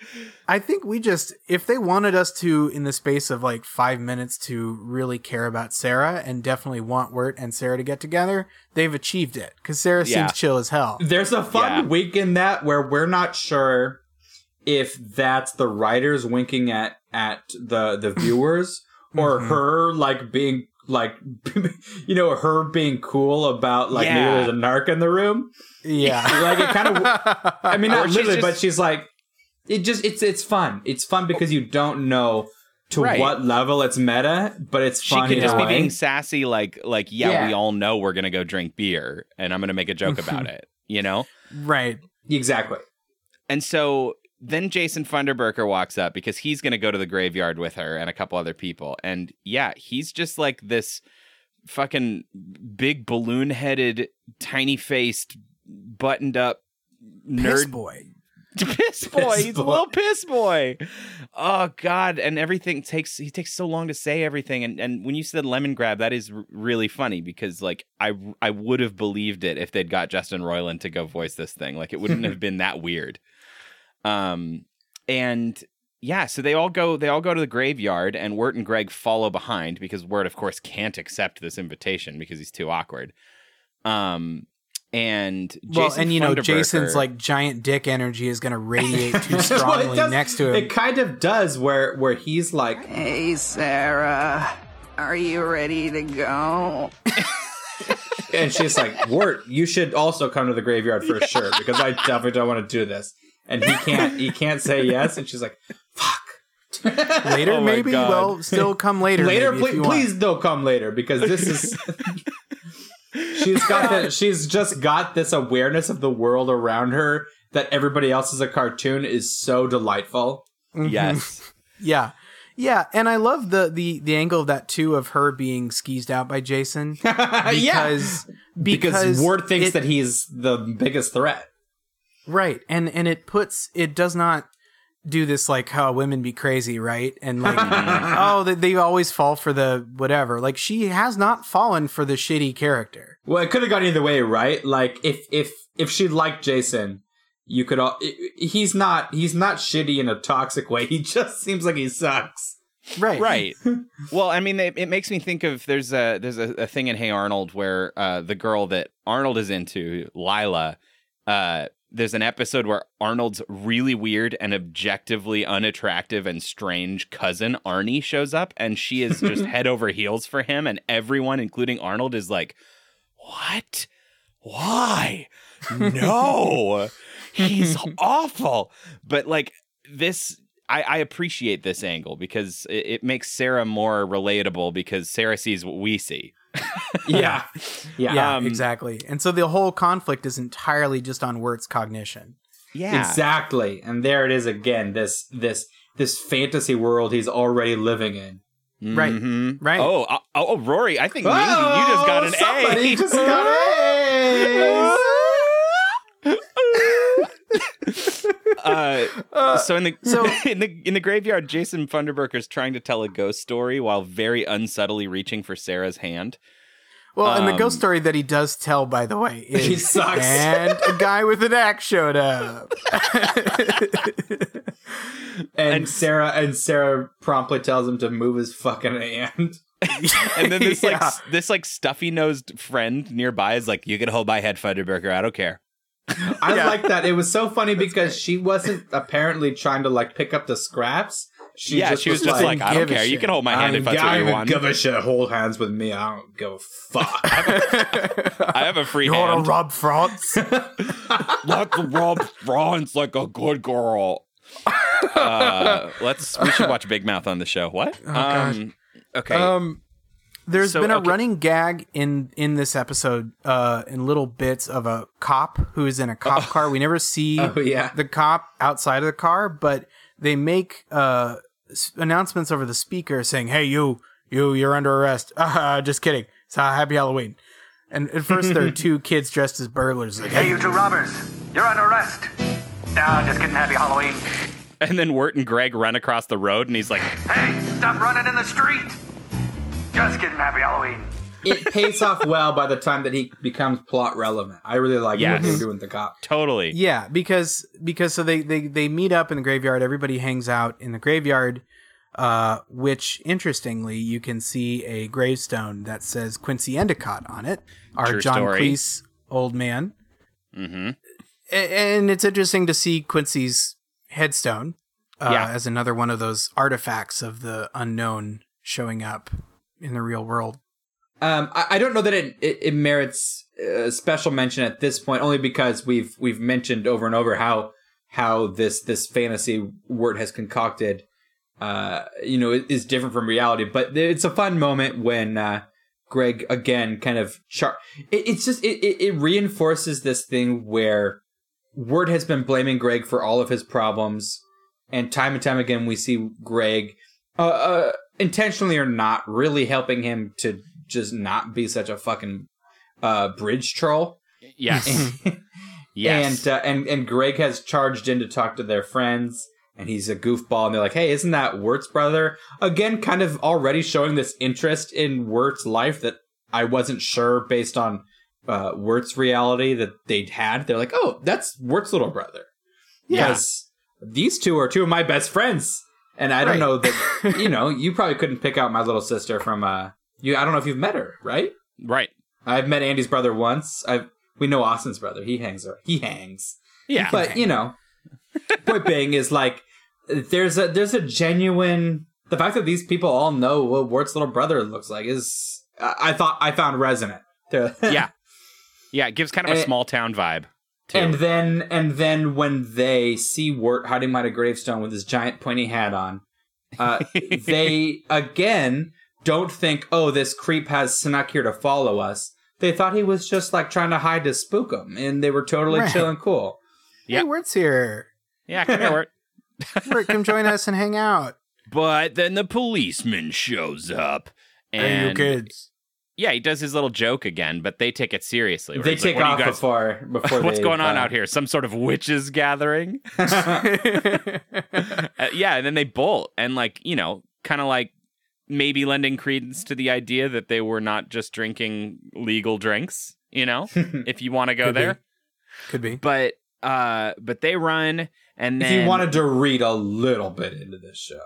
I think we just, if they wanted us to, in the space of like five minutes, to really care about Sarah and definitely want Wirt and Sarah to get together, they've achieved it because Sarah Yeah. seems chill as hell. There's a fun Yeah. week in that where we're not sure if that's the writers winking at at the the viewers or Mm-hmm. her like being like you know her being cool about like maybe there's a narc in the room. Yeah. Like it kind of I mean not literally, just- but she's like it just it's it's fun. It's fun because you don't know to Right. what level it's meta, but it's She fun could in just a be being sassy, like like yeah, Yeah. we all know we're gonna go drink beer, and I'm gonna make a joke about it, you know. right. exactly. And so then Jason Funderburker walks up because he's going to go to the graveyard with her and a couple other people. And yeah, he's just like this fucking big balloon headed, tiny faced, buttoned up Piss nerd boy. piss boy. Piss He's a little piss boy. Oh God! And everything takes he takes so long to say everything. And and when you said lemon grab, that is r- really funny because like I I would have believed it if they'd got Justin Roiland to go voice this thing. Like it wouldn't have been that weird. Um and yeah, so they all go they all go to the graveyard and Wirt and Greg follow behind because Wirt of course can't accept this invitation because he's too awkward. Um and Well, and you know, Jason's like giant dick energy is going to radiate too Well, strongly does- next to him. It kind of does where where he's like Hey, Sarah. Are you ready to go? and she's like, "Wirt, you should also come to the graveyard for sure because I definitely don't want to do this." And he can't he can't say yes, and she's like, "Fuck." later, Oh maybe. God. Well, still come later. later, maybe, if please, please don't come later because this is. She's got the, um, she's just got this awareness of the world around her that everybody else is a cartoon is so delightful. Mm-hmm. Yes. Yeah. Yeah, and I love the the the angle of that too of her being skeezed out by Jason yeah, because because, because Ward thinks it- that he's the biggest threat. right and and it puts it does not do this like how women be crazy right and like oh they, they always fall for the whatever like she has not fallen for the shitty character Well, it could have gone either way, right? Like if if if she liked Jason, you could all. He's not he's not shitty in a toxic way. He just seems like he sucks. right right well i mean it, it makes me think of there's a there's a, a thing in hey arnold where uh the girl that arnold is into lila uh there's an episode where arnold's really weird and objectively unattractive and strange cousin arnie shows up and she is just head over heels for him and everyone including arnold is like what? Why? No. He's awful. But like this I, I appreciate this angle because it, it makes sarah more relatable because sarah sees what we see Yeah, yeah, yeah Um, exactly and so the whole conflict is entirely just on Wirt's cognition yeah exactly. And there it is again. This this this fantasy world he's already living in. Right. Mhm. Right. oh, oh oh rory i think maybe you just got an Oh, somebody a just got A's. uh, so in the so- in the in the graveyard, Jason Funderburker is trying to tell a ghost story while very unsubtly reaching for Sarah's hand. Well, and the Um, ghost story that he does tell, by the way, is He sucks. and a guy with an axe showed up. And, Sarah and Sarah promptly tells him to move his fucking hand. And then this like Yeah. s- this like stuffy nosed friend nearby is like, "You can hold my head, Funderburker. I don't care." I Yeah. like that. It was so funny because she wasn't apparently trying to like pick up the scraps. She yeah, just she was, was just like, like, "I don't give a care. You can hold my hand if I'm, that's I what don't you even want. give a shit. Hold hands with me. I don't give a fuck. I have a free You want hand. to rob France? Let's rob France like a good girl. uh, let's. We should watch Big Mouth on the show. What? um, okay. um, there's So, been a okay. running gag in in this episode, uh, in little bits of a cop who is in a cop car. We never see Oh, yeah. the cop outside of the car, but they make uh s- announcements over the speaker saying, "Hey, you, you, you're under arrest." Uh, just kidding. So happy Halloween. And at first, there are two kids dressed as burglars. Like, Hey, you two robbers, you're under arrest. Nah, just kidding. Happy Halloween. and then Wirt and Greg run across the road, and he's like, Hey, stop running in the street. Just kidding. Happy Halloween. it pays off well by the time that he becomes plot relevant. I really like Yes. what they're doing with the cop. "Totally." Yeah, because because so they they they meet up in the graveyard. Everybody hangs out in the graveyard, uh, which interestingly you can see a gravestone that says Quincy Endicott on it. Our True John story. Cleese old man, Mm-hmm. And it's interesting to see Quincy's headstone uh, Yeah. as another one of those artifacts of the unknown showing up in the real world. Um, I, I don't know that it, it, it merits a special mention at this point, only because we've we've mentioned over and over how how this this fantasy word has concocted, uh, you know, is different from reality. But it's a fun moment when uh, Greg again kind of char. It, it's just it, it it reinforces this thing where Wirt has been blaming Greg for all of his problems, and time and time again we see Greg, uh, uh, intentionally or not, really helping him to just not be such a fucking uh, bridge troll. Yes. yes. And uh, and and Greg has charged in to talk to their friends, and he's a goofball. And they're like, "Hey, isn't that Wirt's brother?" Again, kind of already showing this interest in Wirt's life that I wasn't sure based on uh, Wirt's reality that they'd had. They're like, "Oh, that's Wirt's little brother." Yeah. Because these two are two of my best friends, and I don't know that you know you probably couldn't pick out my little sister from uh you. I don't know if you've met her, right? right. I've met Andy's brother once. I've we know Austin's brother. He hangs. He hangs. Yeah. But you know, point being is like there's a there's a genuine the fact that these people all know what Wirt's little brother looks like is I, I thought I found resonant. Yeah. Yeah. It gives kind of a And- small town vibe. Too. And then and then when they see Wirt hiding behind a gravestone with his giant pointy hat on, uh, they again don't think, oh, this creep has snuck here to follow us. They thought he was just like trying to hide to spook them, and they were totally Right. chill and cool. Yeah. Hey, Wirt's here. yeah. Come here, Wirt. Wirt, come join us and hang out. But then the policeman shows up. And Hey, you kids. Yeah, he does his little joke again, but they take it seriously. They like, take "What off guys- before before. What's they, going on uh, out here? Some sort of witches gathering? Uh, yeah, and then they bolt and like, you know, kind of like maybe lending credence to the idea that they were not just drinking legal drinks, you know, if you want to go Could be. there. Could be. But uh but they run and If you wanted to read a little bit into this show,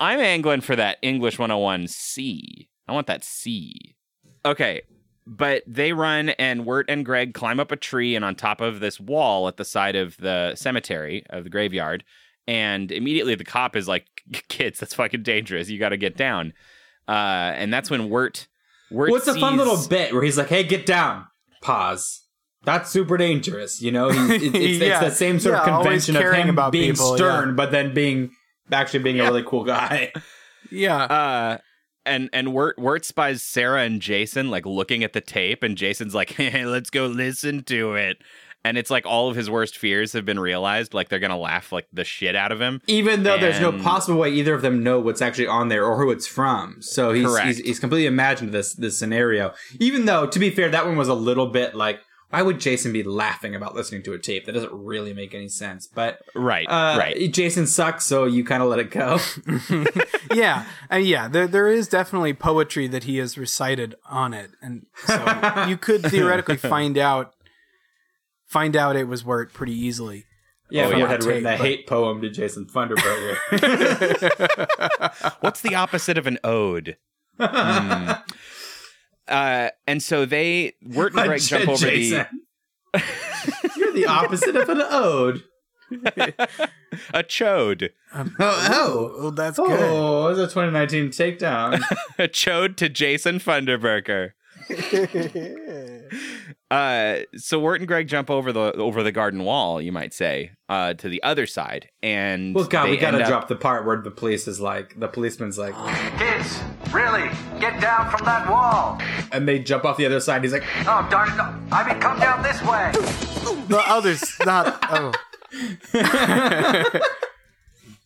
I'm angling for that English 101 C. I want that C. Okay, but they run and Wirt and Greg climb up a tree and on top of this wall at the side of the cemetery of the graveyard. And immediately the cop is like, "Kids, that's fucking dangerous. You got to get down." Uh, and that's when Wirt. Wirt well, it's a fun little bit where he's like, "Hey, get down." Pause. That's super dangerous. You know, He- it, it's, Yeah. it's the same sort of Yeah, always convention of him about being people, stern, yeah. but then being actually being a really cool guy. Yeah. Uh, and and Wirt Wirt spies Sarah and Jason like looking at the tape, and Jason's like, "Hey, let's go listen to it." And it's like all of his worst fears have been realized. Like they're gonna laugh like the shit out of him. Even though there's no possible way either of them know what's actually on there or who it's from, so he's he's, he's completely imagined this this scenario. Even though, to be fair, that one was a little bit like, why would Jason be laughing about listening to a tape? That doesn't really make any sense. But Right, uh, right. Jason sucks, so you kind of let it go. yeah, and yeah, there there is definitely poetry that he has recited on it, and so you could theoretically find out find out it was Wirt pretty easily. Yeah, from if that had written tape, a but- hate poem to Jason Funderburker. What's the opposite of an ode? Hmm. Uh, and so they Wirt and Greg jump over Jason. the You're the opposite of an ode. a chode, Oh, oh, Oh, that's good. oh, it's a 2019 takedown. a chode to Jason Funderburker. Uh, so Wirt and Greg jump over the over the garden wall, you might say, uh, to the other side, and well, God, they we gotta up- drop the part where the police is like, the policeman's like, Kids, really, get down from that wall. and they jump off the other side. He's like, Oh, darn it. No. I mean, come down this way. The others not. Oh,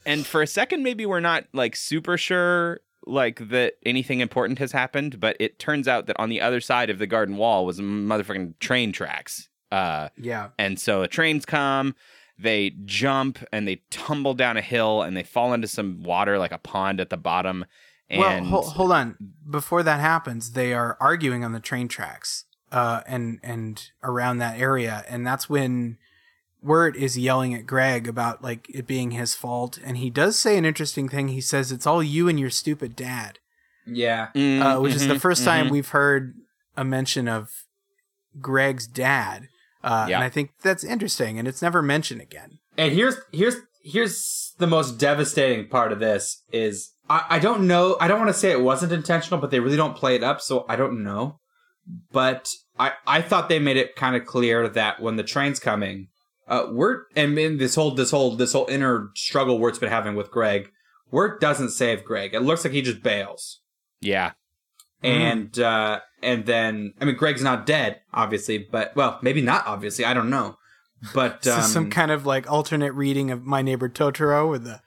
and for a second maybe we're not like super sure like that anything important has happened but it turns out that on the other side of the garden wall was motherfucking train tracks uh yeah. and so the trains come they jump and they tumble down a hill and they fall into some water like a pond at the bottom and well, ho- hold on. Before that happens, they are arguing on the train tracks, uh, and and around that area, and that's when Wirt is yelling at Greg about like it being his fault, and he does say an interesting thing. He says, "It's all you and your stupid dad," yeah. Mm, uh, which is the mhm, 1st time mhm. we've heard a mention of Greg's dad, uh, Yeah. and I think that's interesting, and it's never mentioned again. And here's here's here's the most devastating part of this is I, I don't know I don't want to say it wasn't intentional, but they really don't play it up, so I don't know. But I I thought they made it kind of clear that when the train's coming, uh, Wirt and in this whole this whole this whole inner struggle Wirt's been having with Greg, Wirt doesn't save Greg. It looks like he just bails. yeah And uh and then I mean Greg's not dead, obviously, but well, maybe not obviously, I don't know. But This um, is some kind of like alternate reading of My Neighbor Totoro, where the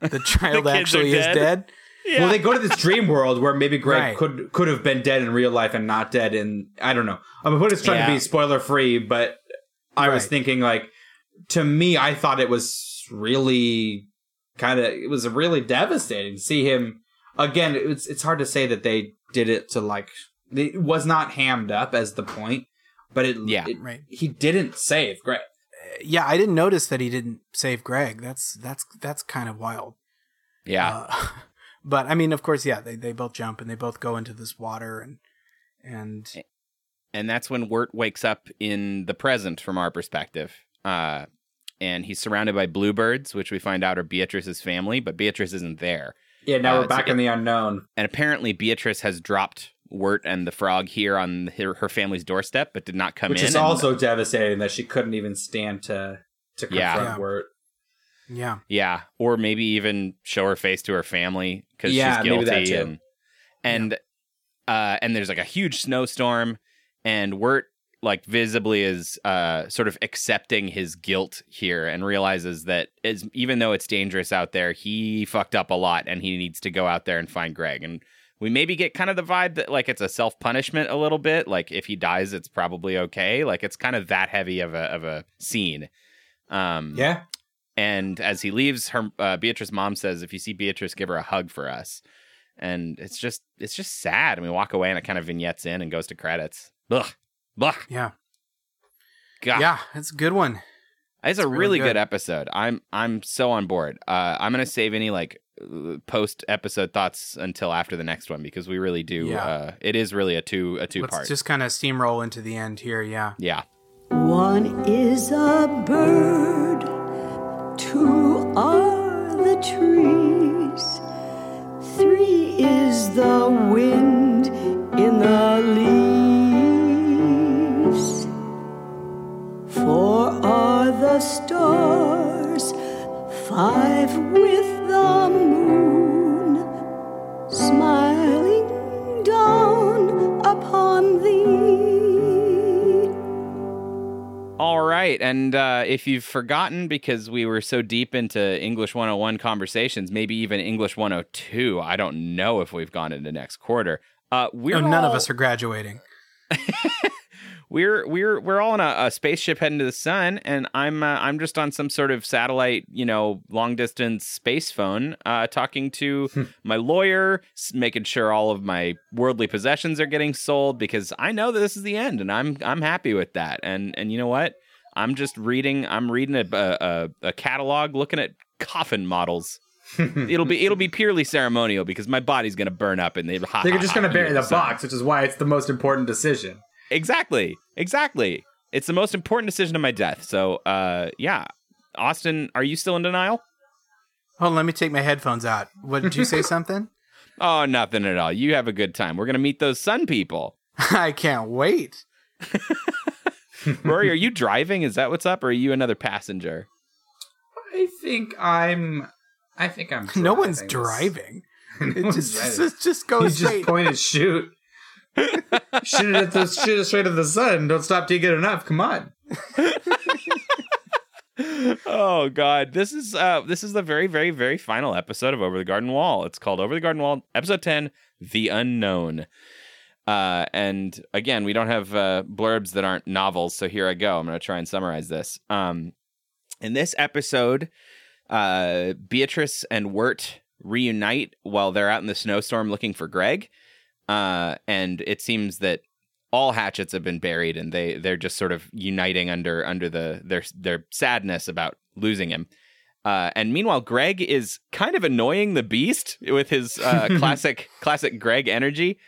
the child kids are actually is dead? dead. Well, they go to this dream world where maybe Greg Right. could could have been dead in real life and not dead in I don't know. I mean, what it's trying to be spoiler free, but I was thinking like to me, I thought it was really kind of it was really devastating to see him again. It's it's hard to say that they did it to like it was not hammed up as the point, but it Yeah. it- Right. he didn't save Greg. Yeah, I didn't notice that he didn't save Greg. That's that's that's kind of wild. yeah Uh, but I mean, of course, yeah, they, they both jump and they both go into this water and and and that's when Wirt wakes up in the present from our perspective. Uh, and he's surrounded by bluebirds, which we find out are Beatrice's family, but Beatrice isn't there. Yeah, now Uh, we're it's- back in the unknown. And apparently, Beatrice has dropped Wirt and the frog here on her, her family's doorstep, but did not come Which in. is and- also devastating that she couldn't even stand to to confront Yeah. Yeah. Wirt. yeah, yeah, or maybe even show her face to her family because Yeah, she's maybe guilty. that too. And and uh, and there's like a huge snowstorm, and Wirt like visibly is uh sort of accepting his guilt here and realizes that is even though it's dangerous out there, he fucked up a lot and he needs to go out there and find Greg. And we maybe get kind of the vibe that like it's a self punishment a little bit. Like if he dies, it's probably okay. Like it's kind of that heavy of a of a scene. Um, Yeah. and as he leaves, her uh, Beatrice mom says, "If you see Beatrice, give her a hug for us." And it's just it's just sad. And we walk away, and it kind of vignettes in and goes to credits. Ugh, ugh. Yeah. God. Yeah, it's a good one. It's a really really good. good. episode. I'm I'm so on board. Uh, I'm gonna save any like post episode thoughts until after the next one because we really do. Yeah. Uh, it is really a two a two Let's part. just kind of steamroll into the end here. Yeah. yeah. One is a bird, two are the trees, three is the wind in the leaves, four are the stars, five with the moon, smiling down upon thee. All right. And uh, if you've forgotten because we were so deep into English 101 conversations, maybe even English 102, I don't know if we've gone into next quarter. Uh, we're No, none of us are graduating. we're we're we're all on a, a spaceship heading to the sun, and I'm uh, I'm just on some sort of satellite, you know, long distance space phone, uh, talking to my lawyer, making sure all of my worldly possessions are getting sold because I know that this is the end, and I'm I'm happy with that. And and you know what? I'm just reading. I'm reading a a, a catalog, looking at coffin models. it'll be it'll be purely ceremonial because my body's gonna burn up and hot. They're just going to bury in the sun. box, which is why it's the most important decision. Exactly. Exactly. It's the most important decision of my death. So, uh, yeah. Austin, are you still in denial? Hold on, let me take my headphones out. What did you say something? Oh, nothing at all. You have a good time. We're gonna meet those sun people. I can't wait. Rory, are you driving? Is that what's up, or are you another passenger? I think I'm. I think I'm. No one's driving driving. this. It one's just, driving. just, just go You straight. just point and shoot. Shoot it at the shoot it straight at the sun. Don't stop till you get enough. Come on. oh God, this is uh, this is the very, very, very final episode of Over the Garden Wall. It's called Over the Garden Wall, episode ten, The Unknown. Uh, and again, we don't have uh, blurbs that aren't novels, so here I go. I'm to try and summarize this. Um, in this episode, uh, Beatrice and Wirt reunite while they're out in the snowstorm looking for Greg. Uh, and it seems that all hatchets have been buried and they they're just sort of uniting under under the their their sadness about losing him. Uh, and meanwhile, Greg is kind of annoying the Beast with his uh, classic classic Greg energy.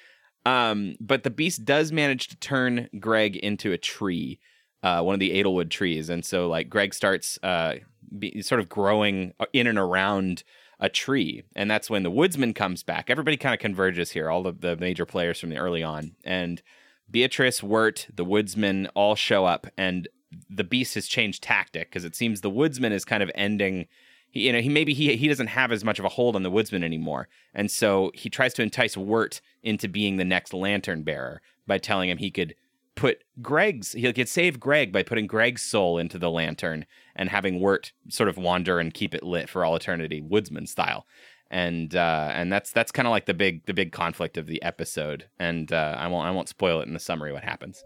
Um, but the Beast does manage to turn Greg into a tree, uh, one of the Edelwood trees, and so like Greg starts uh, be, sort of growing in and around a tree, and that's when the Woodsman comes back. Everybody kind of converges here, all of the major players from the early on, and Beatrice, Wirt, the Woodsman all show up, and the Beast has changed tactic because it seems the Woodsman is kind of ending. He, you know, he maybe he he doesn't have as much of a hold on the Woodsman anymore, and so he tries to entice Wirt into being the next lantern bearer by telling him he could put Greg's he could save Greg by putting Greg's soul into the lantern and having Wirt sort of wander and keep it lit for all eternity, Woodsman style. And uh, and that's that's kind of like the big the big conflict of the episode. And uh, I won't I won't spoil it in the summary what happens.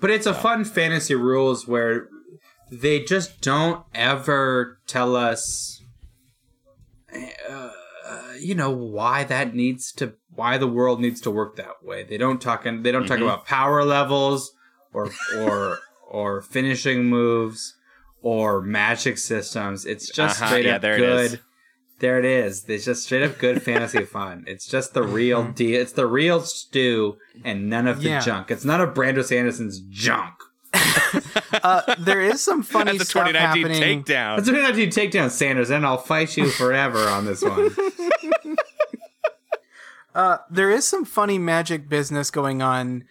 But it's a fun fantasy rules where they just don't ever tell us, uh, you know, why that needs to, why the world needs to work that way. They don't talk, and they don't talk Mhm. about power levels or or or finishing moves or magic systems. It's just Uh-huh, straight yeah, up there good. is. There it is. It's just straight up good fantasy fun. It's just the real deal. It's the real stew and none of the Yeah. junk. It's none of Brandon Sanderson's junk. uh, there is some funny That's a stuff 2019 happening. takedown. That's what I do. Take down Sanders, and I'll fight you forever on this one. Uh, there is some funny magic business going on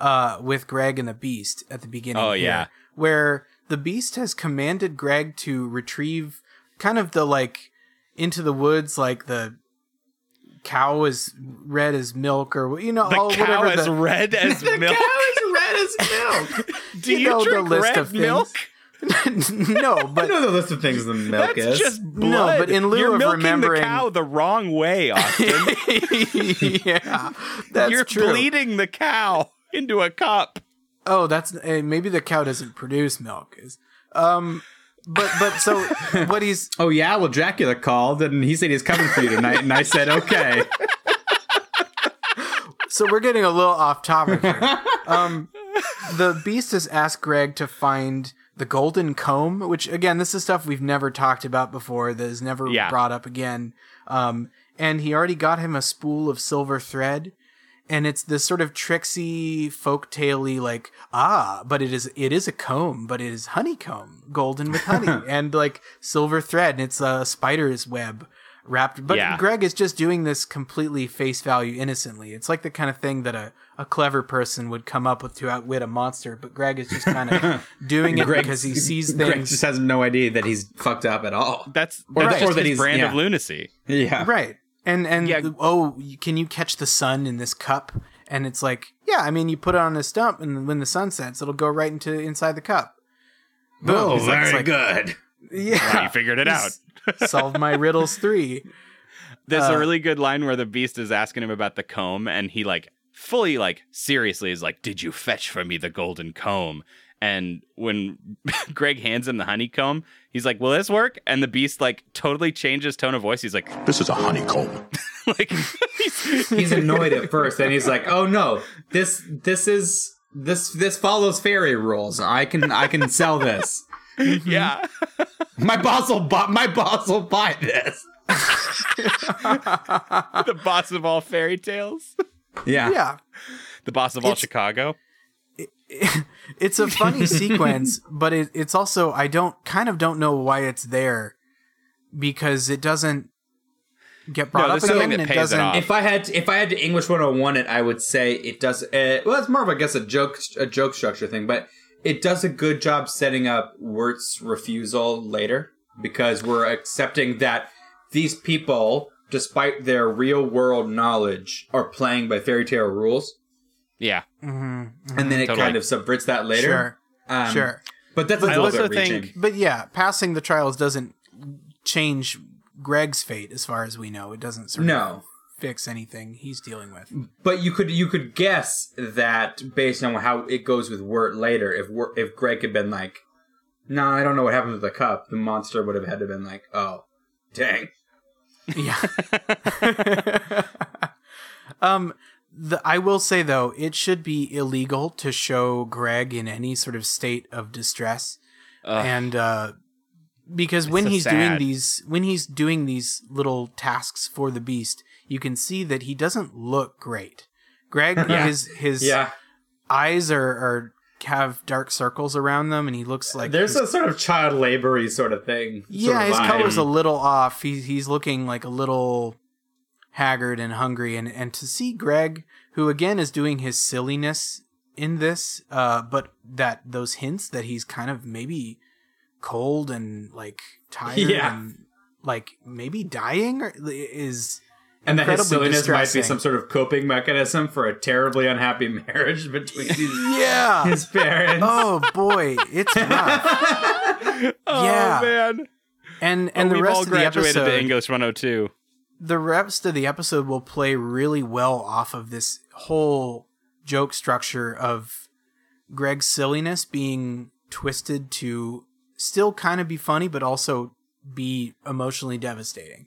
uh, with Greg and the Beast at the beginning. Oh, here, yeah. where the Beast has commanded Greg to retrieve kind of the like into the woods, like the cow is red as milk, or you know, The oh, cow whatever as the, red as the milk. cow is red is milk. Do you, know the list of things. milk? no, I but know the list of things the milk That's is. just blood. No, but in lieu You're of milking remembering- the cow the wrong way, Austin. yeah, that's You're true. bleeding the cow into a cup. Oh, that's uh, maybe the cow doesn't produce milk. Is um, but but so what he's oh yeah, well Dracula called and he said he's coming for you tonight, and I said okay. so we're getting a little off topic here. Um, the beast has asked Greg to find the golden comb, which again, this is stuff we've never talked about before. That is never Yeah. brought up again. Um, and he already got him a spool of silver thread. And it's this sort of tricksy, folktale like ah, but it is it is a comb, but it is honeycomb, golden with honey, and like silver thread, and it's a spider's web wrapped. But Yeah. Greg is just doing this completely face value innocently. It's like the kind of thing that a, a clever person would come up with to outwit a monster, but Greg is just kind of doing it Greg- because he sees that Greg just has no idea that he's fucked up at all. That's, Or that's that- or that his he's- brand yeah. of lunacy. Yeah, Right. And and Yeah. oh, can you catch the sun in this cup? And it's like, yeah, I mean, you put it on a stump, and when the sun sets, it'll go right into inside the cup. Boom. Oh, It's like- very like, good. Yeah, You figured it out. Solved my riddles three. There's Uh, a really good line where the beast is asking him about the comb, and he like fully like seriously is like, "Did you fetch for me the golden comb?" And when Greg hands him the honeycomb, he's like, "Will this work?" And the beast like totally changes tone of voice. He's like, This is a honeycomb. like he's, He's annoyed at first, and he's like, "Oh no, this this is this this follows fairy rules. I can I can sell this. yeah, My boss will buy my boss will buy this." the boss of all fairy tales, Yeah, Yeah, the boss of all It's- Chicago. it's a funny sequence, but it, it's also I don't kind of don't know why it's there because it doesn't get brought No, up there's something again. that It doesn't. off. If I had to, if I had to English 101 it, I would say it does. Uh, well, it's more of I guess a joke a joke structure thing, but it does a good job setting up Wirt's refusal later because we're accepting that these people, despite their real world knowledge, are playing by fairy tale rules, Yeah, Mhm, mhm. and then it Totally. kind of subverts that later. Sure, Um, sure. But that's a I little also bit reaching. think- But yeah, passing the trials doesn't change Greg's fate, as far as we know. It doesn't sort No. of fix anything he's dealing with. But you could you could guess that based on how it goes with Wirt later, if Wirt, if Greg had been like, "No, I don't know what happened with the cup," the monster would have had to have been like, "Oh, dang." Yeah. um, the I will say though, it should be illegal to show Greg in any sort of state of distress, Ugh. and uh, because when so he's doing these when he's doing these little tasks for the beast, you can see that he doesn't look great. Greg, Yeah. his his Yeah, eyes are, are have dark circles around them, and he looks like there's a sort of child labory sort of thing. sort yeah, of his vibe. color's a little off. He's he's looking like a little haggard and hungry, and and to see Greg, who again is doing his silliness in this, uh, but that those hints that he's kind of maybe cold and like tired Yeah. and like maybe dying or, is and that his incredibly silliness might be distressing. some sort of coping mechanism for a terribly unhappy marriage between his, yeah. his parents. oh boy, it's rough. oh Yeah. man, And and Oh, the we've rest all of the graduated episode, to English 102. The rest of the episode will play really well off of this whole joke structure of Greg's silliness being twisted to still kind of be funny, but also be emotionally devastating.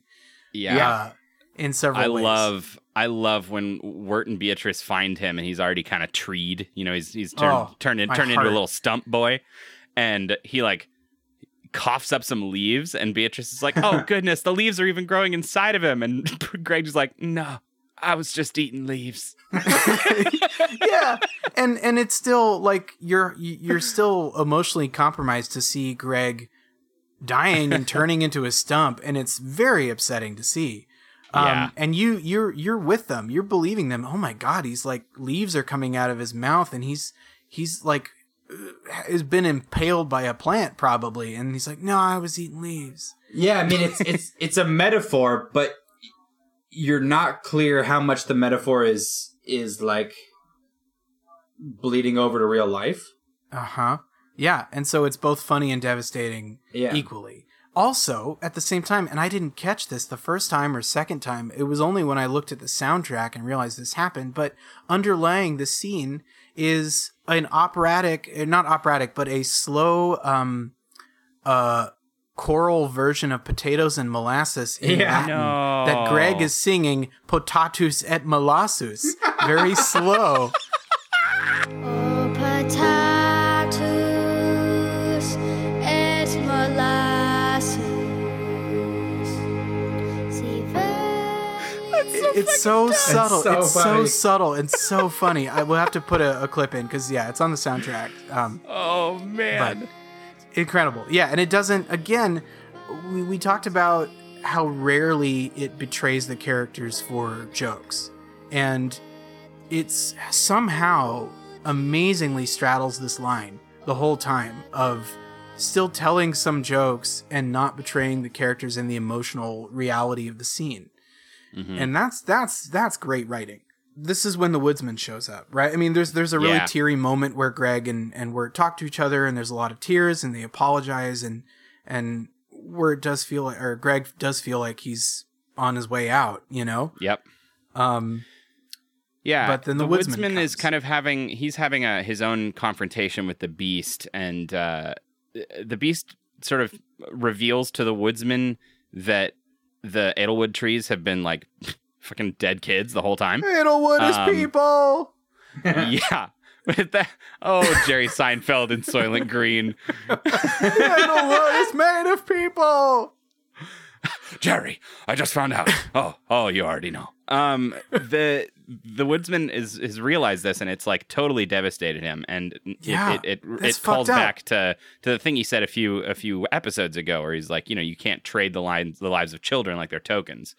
Yeah. Uh, in several I ways. love I love when Wirt and Beatrice find him and he's already kind of treed. You know, he's he's turned Oh, turned, in, my turned into a little stump boy, and he like coughs up some leaves, and Beatrice is like, "Oh goodness, the leaves are even growing inside of him," and Greg's like, "No, I was just eating leaves." yeah, and and it's still like you're you're still emotionally compromised to see Greg dying and turning into a stump, and it's very upsetting to see. Um, Yeah. and you you're you're with them. You're believing them. Oh my god, he's like leaves are coming out of his mouth, and he's he's like has been impaled by a plant probably, and he's like, no, I was eating leaves. Yeah, I mean it's it's it's a metaphor, but you're not clear how much the metaphor is is like bleeding over to real life. Uh huh. Yeah, and so it's both funny and devastating Yeah. equally. Also, at the same time, and I didn't catch this the first time or second time, it was only when I looked at the soundtrack and realized this happened, but underlying the scene is an operatic, eh, not operatic, but a slow um uh choral version of potatoes and molasses in Yeah. Latin that Greg is singing potatus et molassus very slow. it's so subtle. so it's so subtle and so funny. I will have to put a, a clip in because yeah, it's on the soundtrack. Um, Oh man. but incredible. Yeah, and it doesn't. Again, we, we talked about how rarely it betrays the characters for jokes, and it's somehow amazingly straddles this line the whole time of still telling some jokes and not betraying the characters and the emotional reality of the scene and that's that's that's great writing. This is when the woodsman shows up, right? I mean, there's there's a really Yeah. teary moment where Greg and and Wirt talk to each other, and there's a lot of tears, and they apologize, and and Wirt does feel like, or Greg does feel like he's on his way out, you know. Yep. Um, Yeah, But then the woodsman is kind of having he's having a his own confrontation with the beast, and uh, the beast sort of reveals to the woodsman that the Edelwood trees have been like fucking dead kids the whole time. Edelwood is Um, people. yeah. With that, oh Jerry Seinfeld in Soylent Green, Edelwood is made of people. Jerry, I just found out. Oh, oh, you already know. Um, the the woodsman is has realized this, and it's like totally devastated him, and it Yeah, it it, it, that's calls up. back to to the thing he said a few a few episodes ago, where he's like, you know, you can't trade the lives the lives of children like they're tokens,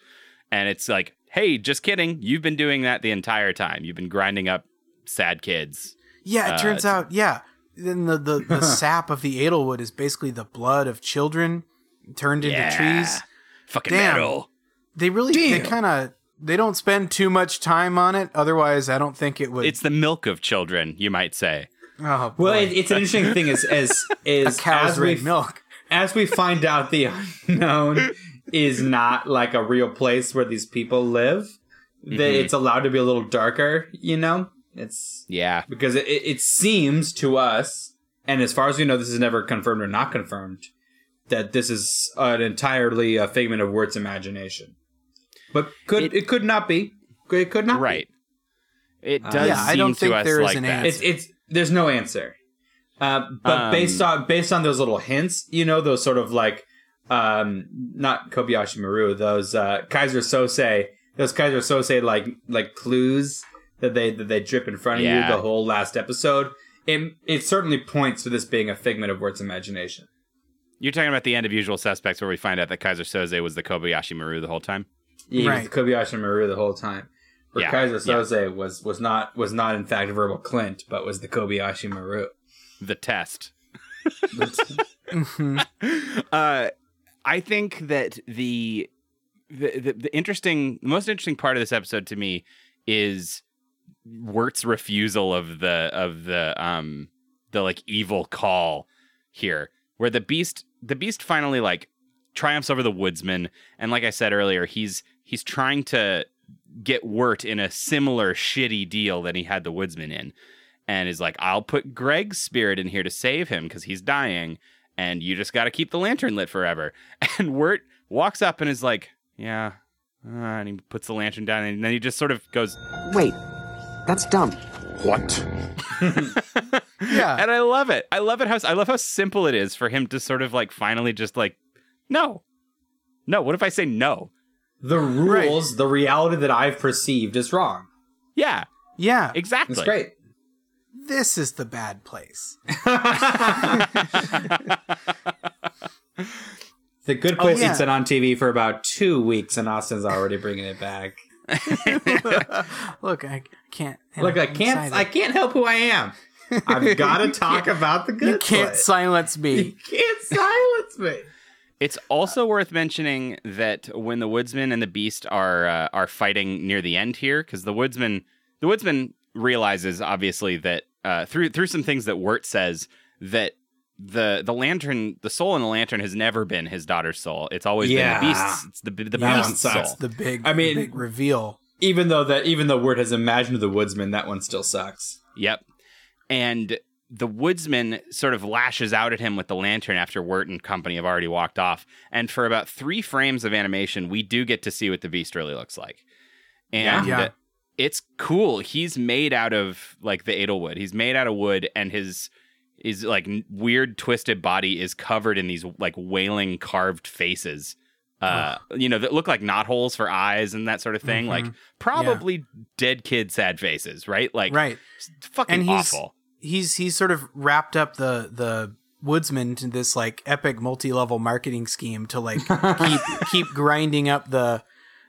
and it's like, hey, just kidding, you've been doing that the entire time. You've been grinding up sad kids. Yeah, it Uh, turns out, yeah. Then the, the, the sap of the Edelwood is basically the blood of children turned into Yeah. trees. Fucking Damn. metal. They really, they kind of, they don't spend too much time on it. Otherwise, I don't think it would. It's the milk of children, you might say. oh, Well, boy. it, it's an interesting thing is as is cow's as we milk. as we find out the unknown is not like a real place where these people live. That Mhm. it's allowed to be a little darker. You know, it's Yeah. because it, it it seems to us, and as far as we know, this is never confirmed or not confirmed, that this is an entirely a figment of Wirt's imagination. But could it, It- could not be? It could not. be. Right. It Uh, does Yeah, I seem don't to think us there is like an that. answer. It's it's there's no answer. Uh, but Um, based on based on those little hints, you know, those sort of like um not Kobayashi Maru, those uh Kaiser Soze, those Kaiser Soze like like clues that they that they drip in front of Yeah. you the whole last episode. It it certainly points to this being a figment of Wirt's imagination. You're talking about the end of Usual Suspects, where we find out that Kaiser Soze was the Kobayashi Maru the whole time. Yeah, he was Right. Kobayashi Maru the whole time. Where Yeah, Kaiser yeah. Soze was was not was not in fact Verbal Kint, but was the Kobayashi Maru. The test. Mhm. Uh, I think that the, the the the interesting, the most interesting part of this episode to me is Wirt's refusal of the of the um the like evil call here, where the beast the beast finally like triumphs over the woodsman, and like I said earlier, he's he's trying to get Wirt in a similar shitty deal that he had the woodsman in, and is like, I'll put Greg's spirit in here to save him because he's dying, and you just got to keep the lantern lit forever. And Wirt walks up and is like, Yeah, uh, and he puts the lantern down, and then he just sort of goes, Wait, that's dumb. What? Yeah. and I love it. I love it. How I love how simple it is for him to sort of like finally just like, no, no. What if I say no? The rules, the reality that I've perceived is wrong. Yeah, Yeah. exactly. It's great. This is the bad place. The good oh, place Oh, yeah. it's been on TV for about two weeks, and Austin's already bringing it back. Look, I can't. Look, know, I I'm can't. excited. I can't help who I am. I've got to talk about the good. You can't place. silence me. You can't silence me. It's also worth mentioning that when the woodsman and the beast are uh, are fighting near the end here, because the woodsman the woodsman realizes obviously that uh, through through some things that Wirt says that the the lantern, the soul in the lantern, has never been his daughter's soul. It's always Yeah. been the beast's. It's the the That one beast's sucks. soul. The big, I mean- big reveal. Even though that, even though Wirt has imagined the woodsman, that one still sucks. Yep. And the woodsman sort of lashes out at him with the lantern after Wirt and company have already walked off. And for about three frames of animation, we do get to see what the beast really looks like. And Yeah. Yeah. it's cool. He's made out of like the Edelwood. He's made out of wood, and his his like weird twisted body is covered in these like wailing carved faces. Uh, you know, that look like knot holes for eyes and that sort of thing. Like Mhm. probably dead kid sad faces, right? Like Right. fucking and he's awful. He's he's sort of wrapped up the the woodsman to this like epic multi-level marketing scheme to like keep keep grinding up the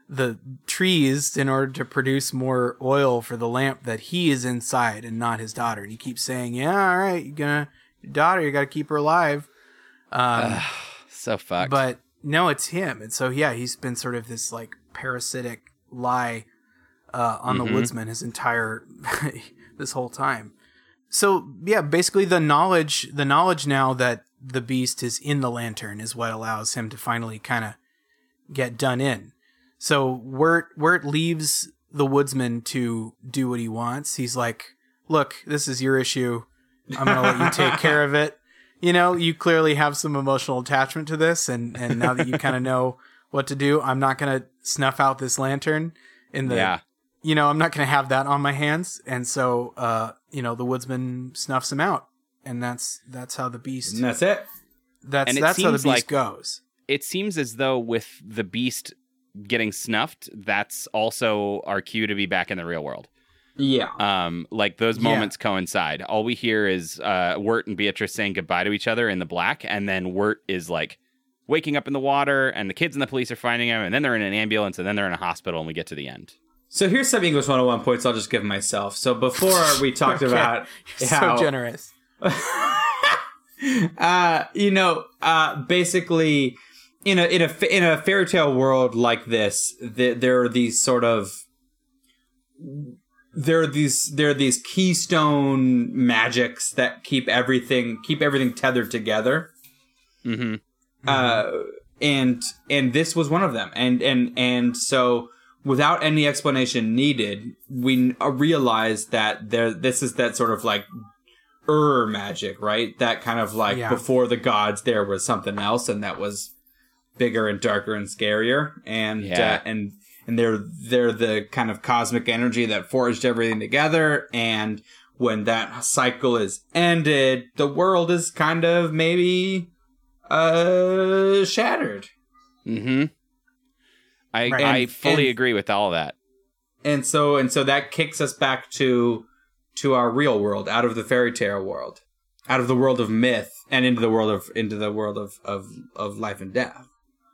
the trees in order to produce more oil for the lamp that he is inside and not his daughter and he keeps saying yeah all right you're gonna your daughter you gotta keep her alive um so fucked. but no it's him and so yeah he's been sort of this like parasitic lie uh, on Mhm. the woodsman his entire this whole time so yeah basically the knowledge the knowledge now that the beast is in the lantern is what allows him to finally kind of get done in. So Wirt Wirt leaves the woodsman to do what he wants. He's like look this is your issue. I'm gonna let you take care of it. You know you clearly have some emotional attachment to this and and now that you kind of know what to do i'm not gonna snuff out this lantern in the Yeah. you know i'm not gonna have that on my hands. And so uh you know the woodsman snuffs him out and that's that's how the beast And that's it. that's And it that's how the beast like- goes it seems as though with the beast getting snuffed, that's also our cue to be back in the real world. Yeah. Um, like those Yeah. moments coincide. All we hear is uh, Wirt and Beatrice saying goodbye to each other in the black, and then Wirt is like waking up in the water, and the kids and the police are finding him, and then they're in an ambulance, and then they're in a hospital, and we get to the end. So here's some English 101 points I'll just give myself. So before we talked Okay. about You're how so generous uh, you know, uh, basically, in a in a in a fairy tale world like this, th- there are these sort of there are these there are these keystone magics that keep everything keep everything tethered together. Mm-hmm. Uh, and and this was one of them. And and and so without any explanation needed, we uh, realized that there this is that sort of like er magic, right? That kind of like Yeah. before the gods, there was something else, and that was bigger and darker and scarier. And Yeah. uh, and and they're they're the kind of cosmic energy that forged everything together. And when that cycle is ended, the world is kind of maybe uh shattered. Mm-hmm. I Right. I And- fully and- agree with all of that. and so and so that kicks us back to to our real world out of the fairy tale world out of the world of myth and into the world of into the world of of, of life and death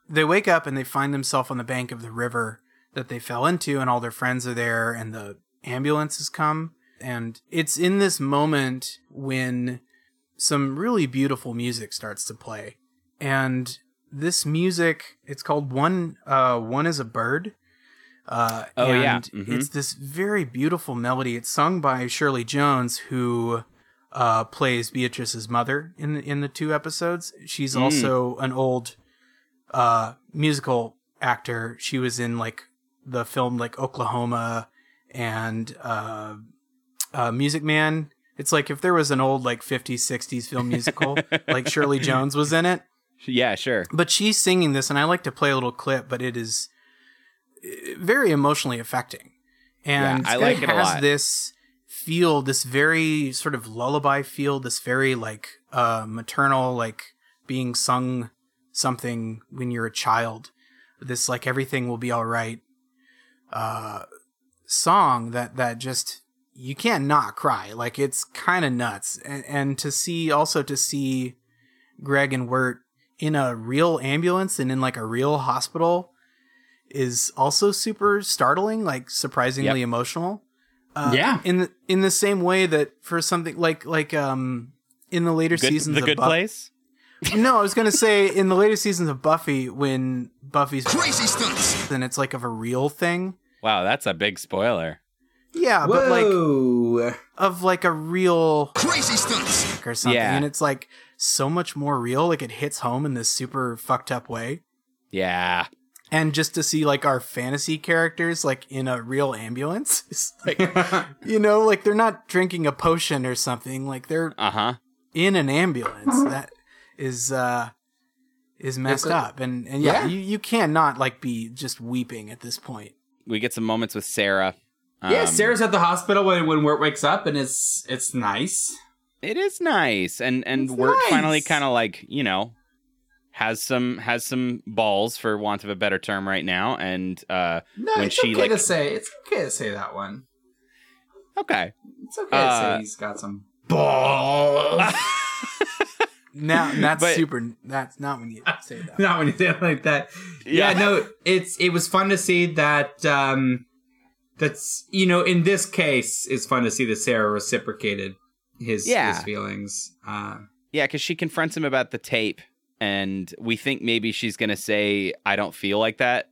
they wake up and they find themselves on the bank of the river that they fell into and all their friends are there and the ambulance has come and it's in this moment when some really beautiful music starts to play and this music it's called one uh one is a bird uh Oh, and yeah. Mhm. it's this very beautiful melody it's sung by shirley jones who uh plays beatrice's mother in the, in the two episodes she's Mm. also an old uh musical actor she was in like the film like oklahoma and uh uh music man it's like if there was an old like 50s 60s film musical like shirley jones was in it Yeah, sure. but she's singing this and i like to play a little clip but it is uh, very emotionally affecting. And Yeah, I like it has this feel this very sort of lullaby feel this very like uh maternal like being sung something when you're a child. This like everything will be all right uh song that that just you can't not cry. Like it's kind of nuts. And, and to see also to see greg and wirt in a real ambulance and in like a real hospital is also super startling like surprisingly Yep. emotional uh, Yeah. in the in the same way that for something like like um in the later Good, seasons the of good Buff- place. no, I was gonna say in the later seasons of Buffy, when Buffy's crazy stunts, then it's like of a real thing. Wow, that's a big spoiler. Yeah, but like of like a real Crazy stunts. or something, Yeah. and it's like so much more real. Like it hits home in this super fucked up way. Yeah. And just to see like our fantasy characters like in a real ambulance, it's like you know, like they're not drinking a potion or something. Like they're Uh huh. in an ambulance. That is uh is messed It's a- up. And and yeah, Yeah. you you cannot like be just weeping at this point. We get some moments with Sarah. yeah, Um, Sarah's at the hospital when when Wirt wakes up, and it's it's nice. It is nice, and and It's Wirt nice. finally kind of like you know has some has some balls for want of a better term right now, and uh No, when it's she okay like to say. It's okay to say that one. okay It's okay to Uh, say he's got some balls. Now that's But- super that's not when you say that. Not when you say it like that. Yeah. Yeah. no, it's it was fun to see that. um That's you know, in this case, it's fun to see that Sarah reciprocated his Yeah. his feelings. Uh, yeah because she confronts him about the tape, and we think maybe she's gonna say I don't feel like that,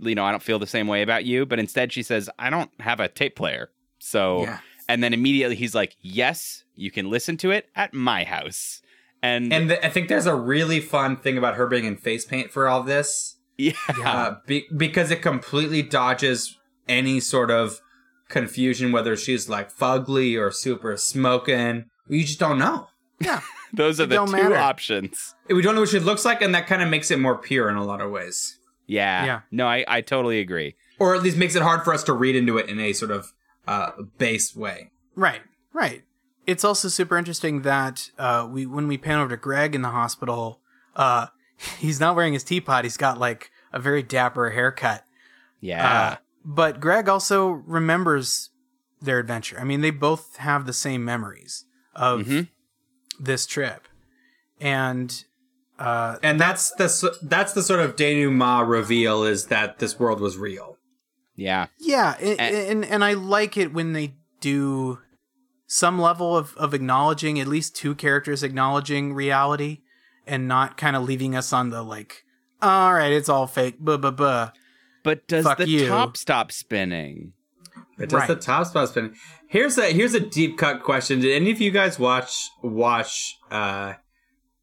you know I don't feel the same way about you, but instead she says I don't have a tape player, so Yeah. and then immediately he's like yes you can listen to it at my house, and and th- I think there's a really fun thing about her being in face paint for all this. yeah. uh, be- because it completely dodges any sort of confusion whether she's like fugly or super smoking. You just don't know. Yeah. Those are It the two matter. options. We don't know what she looks like, and that kind of makes it more pure in a lot of ways, Yeah. Yeah. No, I, I totally agree. or at least makes it hard for us to read into it in a sort of uh, base way. Right, right. It's also super interesting that uh, we when we pan over to Greg in the hospital, uh, he's not wearing his teapot. He's got like a very dapper haircut. Yeah. But Greg also remembers their adventure. I mean, they both have the same memories of Mhm. this trip, and uh, And that's the that's the sort of denouement reveal is that this world was real. yeah. Yeah, and, And- and and I like it when they do some level of of acknowledging at least two characters acknowledging reality and not kind of leaving us on the like, all right, it's all fake, buh buh buh. But does Fuck the you. top stop spinning? It does Right. the top spot spinning. Here's a here's a deep cut question. Did any of you guys watch watch uh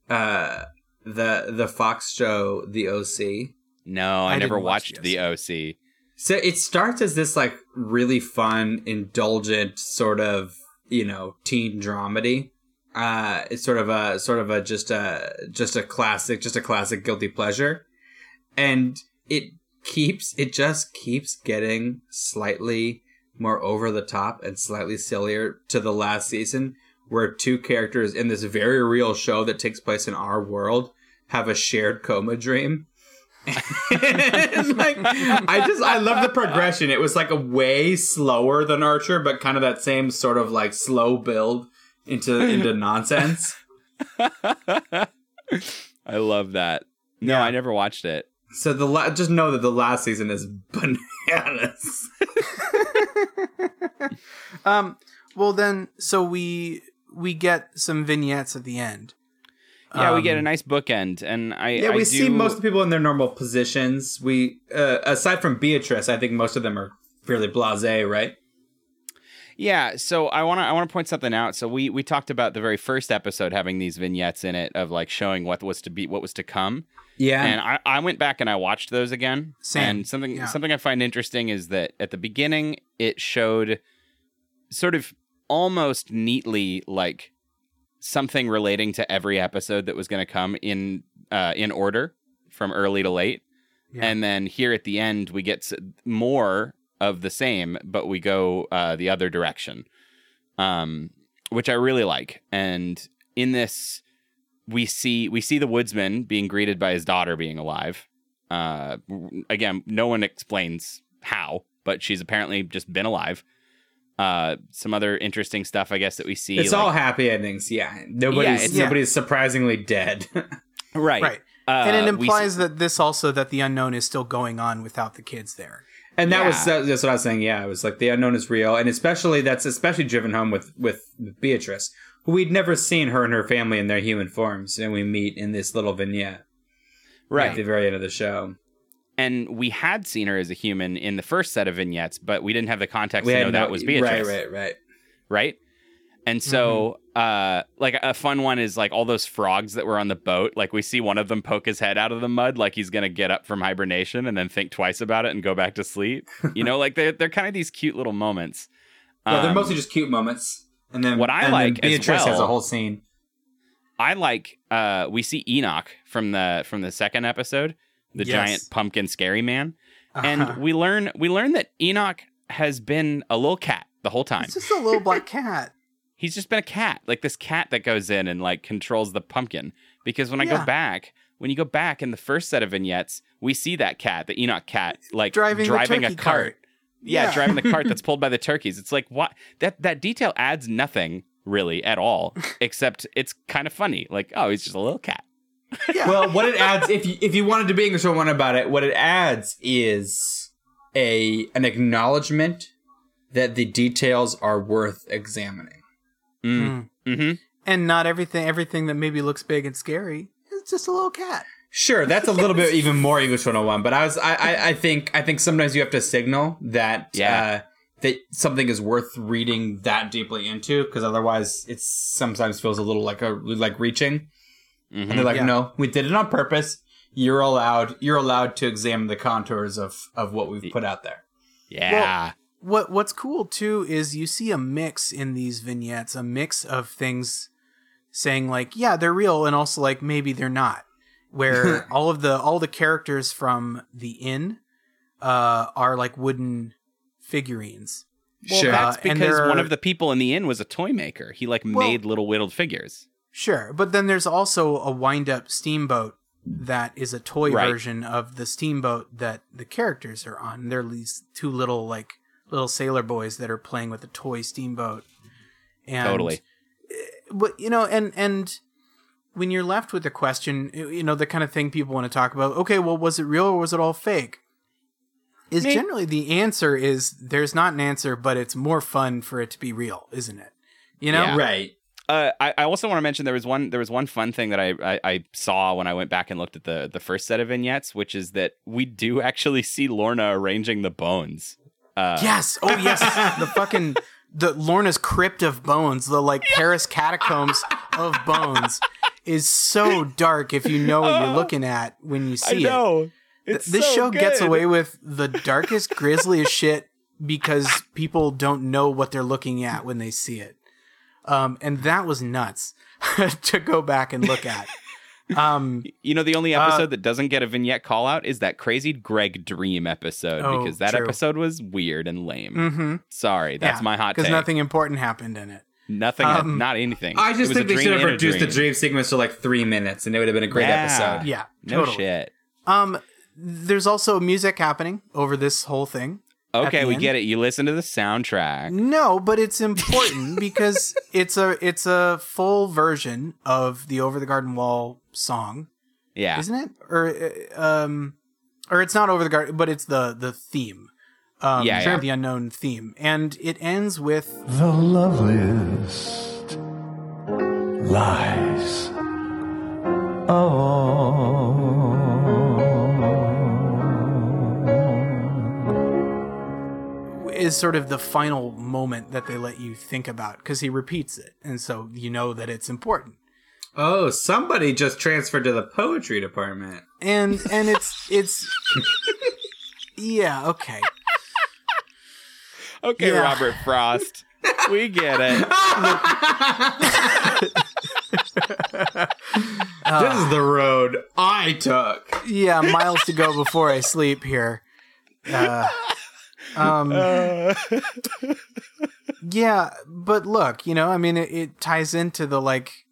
uh the the Fox show The OC? No, I, I never didn't watch watched the the OC. So it starts as this like really fun, indulgent sort of you know teen dramedy. Uh, it's sort of a sort of a just a just a classic, just a classic guilty pleasure, and it keeps it just keeps getting slightly more over the top and slightly sillier to the last season, where two characters in this very real show that takes place in our world have a shared coma dream. And, like I just I love the progression. It was like a way slower than Archer, but kind of that same sort of like slow build into into nonsense. I love that. No, I never watched it. So the la- just know that the last season is bananas. Um, well then, so we we get some vignettes at the end. Yeah, we get a Um, nice bookend, and I yeah, I we do- see most of the people in their normal positions. We uh, aside from Beatrice, I think most of them are fairly blasé, right? Yeah, so I want to I want to point something out. So we we talked about the very first episode having these vignettes in it of like showing what was to be what was to come. Yeah. And I, I went back and I watched those again. Same, And something yeah. something I find interesting is that at the beginning it showed sort of almost neatly like something relating to every episode that was going to come in uh, in order from early to late. Yeah. And then here at the end we get more of the same, but we go uh, the other direction, um, which I really like. And in this, we see we see the woodsman being greeted by his daughter being alive. Uh, again, no one explains how, but she's apparently just been alive. Uh, some other interesting stuff, I guess, that we see. It's like- all happy endings. Yeah, nobody's it's- nobody's surprisingly dead. right, right, Uh, and it implies see- that this also that the unknown is still going on without the kids there. And that was Yeah. uh, that's what I was saying. Yeah, it was like the unknown is real, and especially that's especially driven home with with Beatrice, who we'd never seen her and her family in their human forms, and we meet in this little vignette right. at the very end of the show. and we had seen her as a human in the first set of vignettes, but we didn't have the context We to know no- that was Beatrice. Right, right, right. right? And so, uh, like a fun one is like all those frogs that were on the boat. Like we see one of them poke his head out of the mud, like he's gonna get up from hibernation and then think twice about it and go back to sleep. You know, like they're they're kind of these cute little moments. Yeah, they're Um, mostly just cute moments. And then what I and like as Beatrice has a whole scene. I like uh we see Enoch from the from the second episode, the Yes. giant pumpkin scary man. Uh-huh. And we learn we learn that Enoch has been a little cat the whole time. It's just a little black cat. He's just been a cat, like this cat that goes in and like controls the pumpkin. Because when I go back, when you go back in the first set of vignettes, we see that cat, the Enoch cat, like Driving the a cart. cart. Yeah, Yeah. driving the cart that's pulled by the turkeys. It's like what that that detail adds nothing really at all, except it's kind of funny. Like, oh, he's just a little cat. Well, what it adds, if you if you wanted to be English one about it, what it adds is a an acknowledgement that the details are worth examining. Mm. Mm-hmm. And not everything everything that maybe looks big and scary is just a little cat. Sure, that's a little bit even more English 101, but I was I, I, I think I think sometimes you have to signal that Yeah. uh, that something is worth reading that deeply into because otherwise it sometimes feels a little like a like reaching. And they're like, Yeah. no, we did it on purpose. You're allowed you're allowed to examine the contours of of what we've put out there. Yeah. What what's cool too is you see a mix in these vignettes, a mix of things saying like, yeah, they're real and also like maybe they're not. Where all of the all the characters from the inn uh are like wooden figurines. well, Sure. that's Uh, and because there one of the people in the inn was a toy maker. He like Well- made little whittled figures. Sure, but then there's also a wind-up steamboat that is a toy Right. version of the steamboat that the characters are on. They're these two little like little sailor boys that are playing with a toy steamboat. And, Totally. But you know, and and when you're left with the question, you know, the kind of thing people want to talk about. Okay, well, was it real or was it all fake? Is Me- generally the answer is there's not an answer, but it's more fun for it to be real, isn't it? You know, Yeah. Right. Uh, I, I also want to mention there was one there was one fun thing that I, I I saw when I went back and looked at the the first set of vignettes, which is that we do actually see Lorna arranging the bones. Uh, Yes. Oh, yes. the fucking the Lorna's crypt of bones, the like Paris catacombs of bones, is so dark if you know what you're looking at when you see it. Th- this show gets away with the darkest, grisliest shit because people don't know what they're looking at when they see it. Um, and that was nuts to go back and look at. Um, You know, the only Uh, episode that doesn't get a vignette call out is that crazy Greg Dream episode Oh, because that true. episode was weird and lame. Mhm. Sorry, that's my hot because nothing important happened in it. Nothing, um, not anything. I just think they should have in a reduced the dream. dream sequence to like three minutes, and it would have been a great Yeah. episode. Yeah, No totally. shit. Um, there's also music happening over this whole thing. Okay, we end. get it. You listen to the soundtrack. No, but it's important because it's a it's a full version of the Over the Garden Wall song, Yeah. isn't it? Or uh, um, or it's not Over the Garden, but it's the the theme. Um, Yeah, yeah. the unknown theme, and it ends with The loveliest lies. Oh. is sort of the final moment that they let you think about because he repeats it, and so you know that it's important. Oh, somebody just transferred to the poetry department. and and it's it's yeah okay Okay, Yeah. Robert Frost. we get it. this is the road I took. yeah miles to go before i sleep here uh, um yeah but look you know i mean it, it ties into the like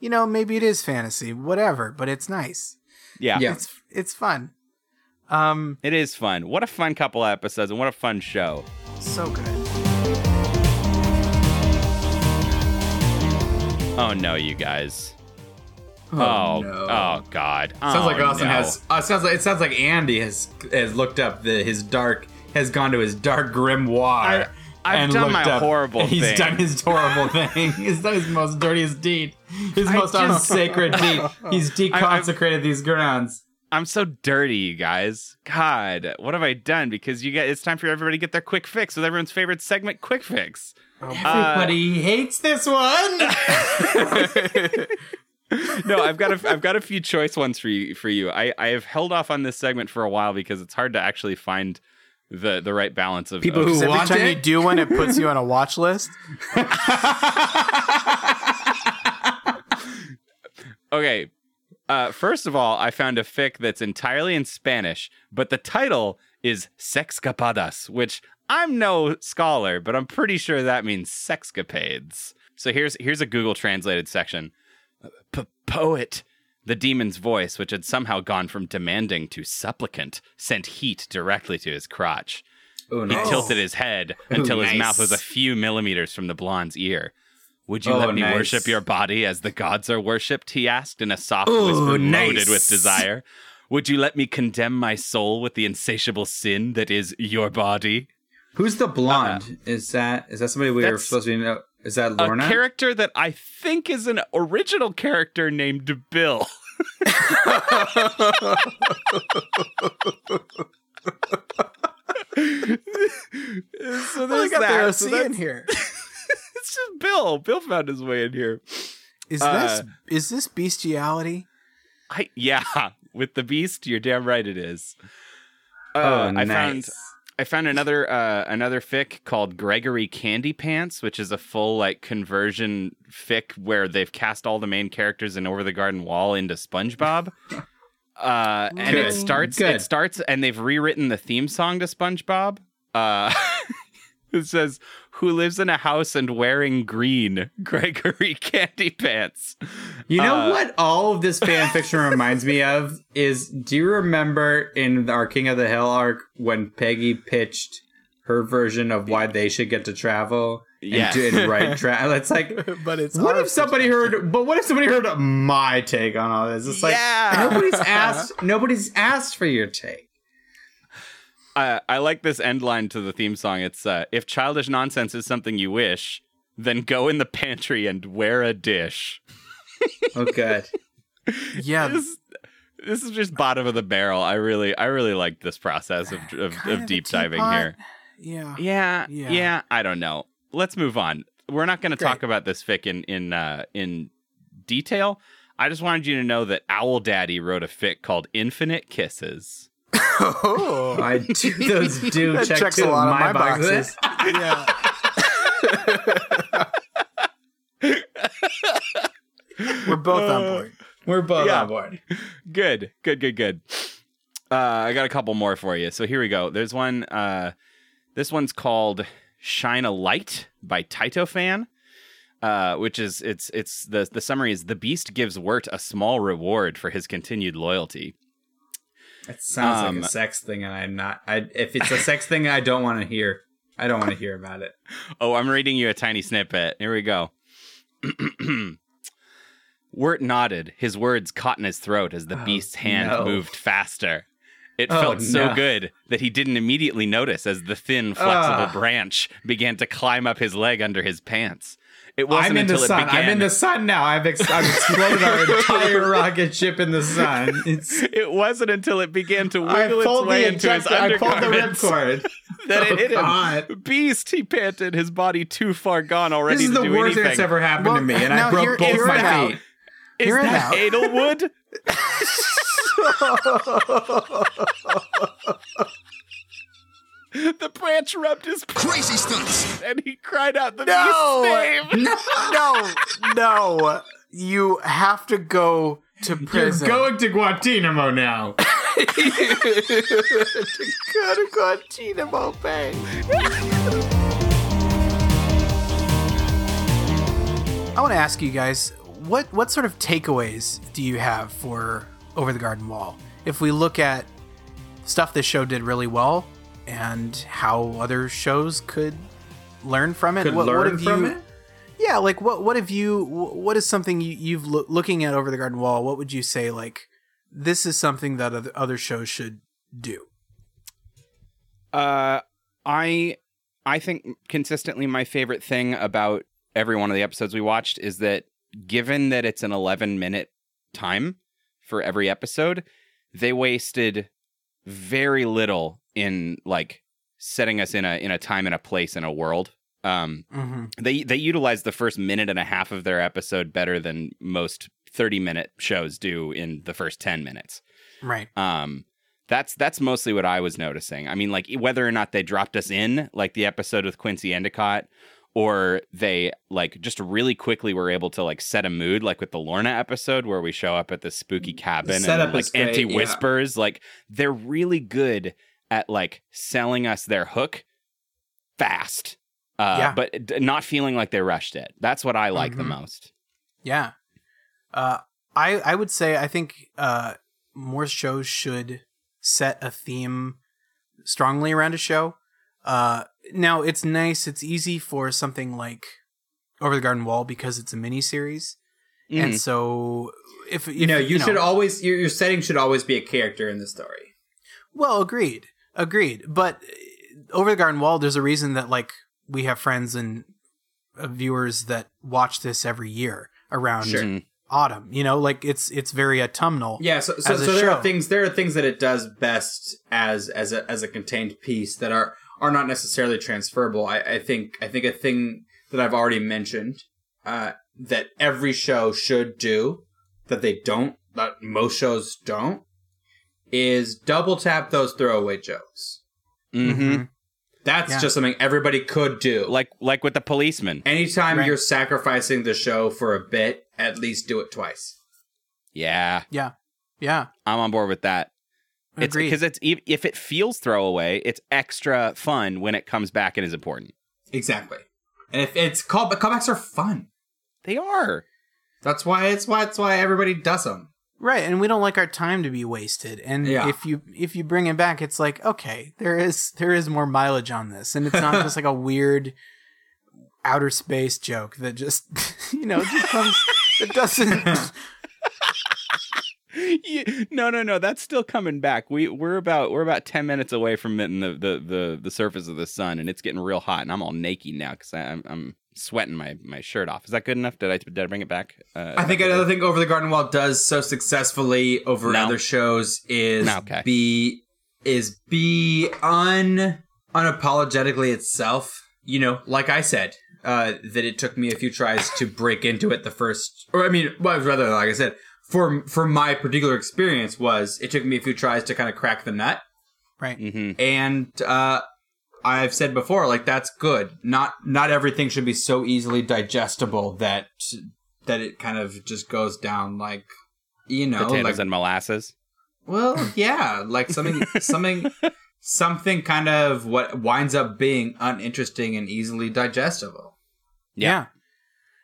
you know maybe it is fantasy whatever but it's nice Yeah. Yeah. it's it's fun um It is fun. What a fun couple of episodes and what a fun show. So good Oh no, you guys. Oh, Oh, no. oh God. Sounds Oh, like Austin no. has. Uh, sounds like it sounds like Andy has has looked up the his dark has gone to his dark grimoire. I- I've and done my up- horrible He's thing. done his horrible thing. He's done his most dirtiest deed. His I most unsacred deed. He's deconsecrated these grounds. I'm so dirty, you guys. God, what have I done? Because you get it's time for everybody to get their quick fix with everyone's favorite segment, Quick Fix. Oh, everybody hates this one. no, I've got a I've got a few choice ones for you for you. I, I have held off on this segment for a while because it's hard to actually find the the right balance of People of- who Every want time it? you do one, it puts you on a watch list. Okay. Uh, first of all, I found a fic that's entirely in Spanish, but the title is Sexcapadas, which I'm no scholar, but I'm pretty sure that means sexcapades. So here's here's a Google translated section. P- poet. The demon's voice, which had somehow gone from demanding to supplicant, sent heat directly to his crotch. Oh, He tilted his head Ooh, until his mouth was a few millimeters from the blonde's ear. Would you Oh, let me nice. worship your body as the gods are worshipped? He asked in a soft Ooh, whisper loaded nice. with desire. Would you let me condemn my soul with the insatiable sin that is your body? Who's the blonde? Uh, is that is that somebody we were supposed to know? Is that Lorna? A character that I think is an original character named Bill. so there's there's got that. their So OC in here. it's just Bill. Bill found his way in here. Is Uh, this is this bestiality? I yeah, with the beast, you're damn right it is. Uh, Oh, I nice. found I found another uh, another fic called Gregory Candy Pants, which is a full like conversion fic where they've cast all the main characters in Over the Garden Wall into SpongeBob. Uh, and Good. it starts Good. it starts and they've rewritten the theme song to SpongeBob. Uh, it says who lives in a house and wearing green Gregory Candy Pants. You know Uh, what all of this fan fiction reminds me of is do you remember in our King of the Hill arc when Peggy pitched her version of why they should get to travel and Yes. do and write travel? It's like But it's what if somebody heard but what if somebody heard my take on all this? It's like Yeah. nobody's asked nobody's asked for your take. I I like this end line to the theme song. It's uh, if childish nonsense is something you wish, then go in the pantry and wear a dish. Oh good. Yeah, This, this is just bottom of the barrel. I really I really like this process of of, Kind of deep diving teapot. here. Yeah. Yeah, Yeah. yeah, I don't know. Let's move on. We're not going to Great. talk about this fic in in uh, in detail. I just wanted you to know that Owl Daddy wrote a fic called Infinite Kisses. Oh, I do those do that check checks two a lot of of my my boxes. boxes. yeah. We're both on board. We're both Yeah. on board. Good, good, good, good. Uh, I got a couple more for you. So here we go. There's one. Uh, this one's called "Shine a Light" by Taito Fan, uh, which is it's it's the the summary is the Beast gives Wirt a small reward for his continued loyalty. It sounds Um, like a sex thing, and I'm not. I if it's a sex thing, I don't want to hear. I don't want to hear about it. Oh, I'm reading you a tiny snippet. Here we go. Wirt nodded, his words caught in his throat as the beast's hand no. moved faster. It Oh, felt so no. good that he didn't immediately notice as the thin, flexible Ah. branch began to climb up his leg under his pants. It wasn't I'm in the until it sun. began. I'm in the sun now. I've, ex- I've exploded our entire rocket ship in the sun. It's. It wasn't until it began to I wiggle its pulled way the into his. I pulled the undergarments ripcord. that oh, it Oh, hit him. God. Beast, he panted, his body too far gone already This is to the do worst thing anything. that's ever happened Well, to me, and I now broke hear- both hear my out. feet. Is Hear it that out. Edelwood? the branch rubbed his crazy stunts, and he cried out the No! beast's name. no, no. You have to go to prison. You're prison. going to Guantanamo now. Go to Guantanamo Bay. I want to ask you guys what what sort of takeaways do you have for Over the Garden Wall? If we look at stuff this show did really well and how other shows could learn from it, Could what, what learn have from you? it? Yeah, like what what have you? What is something you, you've loo- looking at Over the Garden Wall? What would you say like this is something that other, other shows should do? Uh, I I think consistently my favorite thing about every one of the episodes we watched is that given that it's an 11 minute time for every episode, they wasted very little in like setting us in a in a time and a place in a world. Um, Mm-hmm. they they utilize the first minute and a half of their episode better than most 30 minute shows do in the first 10 minutes. Right. Um, that's that's mostly what I was noticing. I mean, like whether or not they dropped us in, like the episode with Quincy Endicott, or they like just really quickly were able to like set a mood, like with the Lorna episode where we show up at the spooky cabin setup and like great, empty yeah. whispers. Like they're really good at like selling us their hook fast, uh, Yeah. but d- not feeling like they rushed it. That's what I like the Mhm. most. Yeah. Uh, I I would say I think uh, more shows should set a theme strongly around a show. Uh, now it's nice, it's easy for something like Over the Garden Wall because it's a mini series, Mhm. and so if, if you know, you, know- should always your, your setting should always be a character in the story. Well, agreed, agreed. But uh, over the garden wall, there's a reason that like we have friends and uh, viewers that watch this every year around Sure. Mhm. autumn. You know, like it's it's very autumnal. Yeah, so so, as a so there show. are things there are things that it does best as as a as a contained piece that are are not necessarily transferable. I, I think I think a thing that I've already mentioned uh, that every show should do that they don't that most shows don't is double tap those throwaway jokes. Mm-hmm. That's Yeah. just something everybody could do. Like like with the policeman. Anytime Right. you're sacrificing the show for a bit, at least do it twice. Yeah. yeah, yeah. I'm on board with that. It's because it's if if it feels throwaway, it's extra fun when it comes back and is important. Exactly. And if it's called, call callbacks are fun. They are. That's why it's why it's why everybody does them. Right, and we don't like our time to be wasted. And Yeah. if you if you bring it back, it's like okay, there is there is more mileage on this, and it's not just like a weird outer space joke that just you know just comes. It doesn't. You- no, no, no. That's still coming back. We we're about we're about ten minutes away from hitting the the the, the surface of the sun, and it's getting real hot, and I'm all naked now because I'm I'm sweating my my shirt off. Is that good enough? Did I did I bring it back? Uh, I think another thing Over the Garden Wall does so successfully over No. other shows is No, okay. be is be un unapologetically itself. You know, like I said, uh, that it took me a few tries to break into it the first or I mean, well, rather like I said, for for my particular experience was it took me a few tries to kind of crack the nut. right. Mm-hmm. and uh I've said before, like that's good. Not not everything should be so easily digestible that that it kind of just goes down like you know, Potatoes like and molasses. well, yeah, like something something something kind of what winds up being uninteresting and easily digestible. Yeah.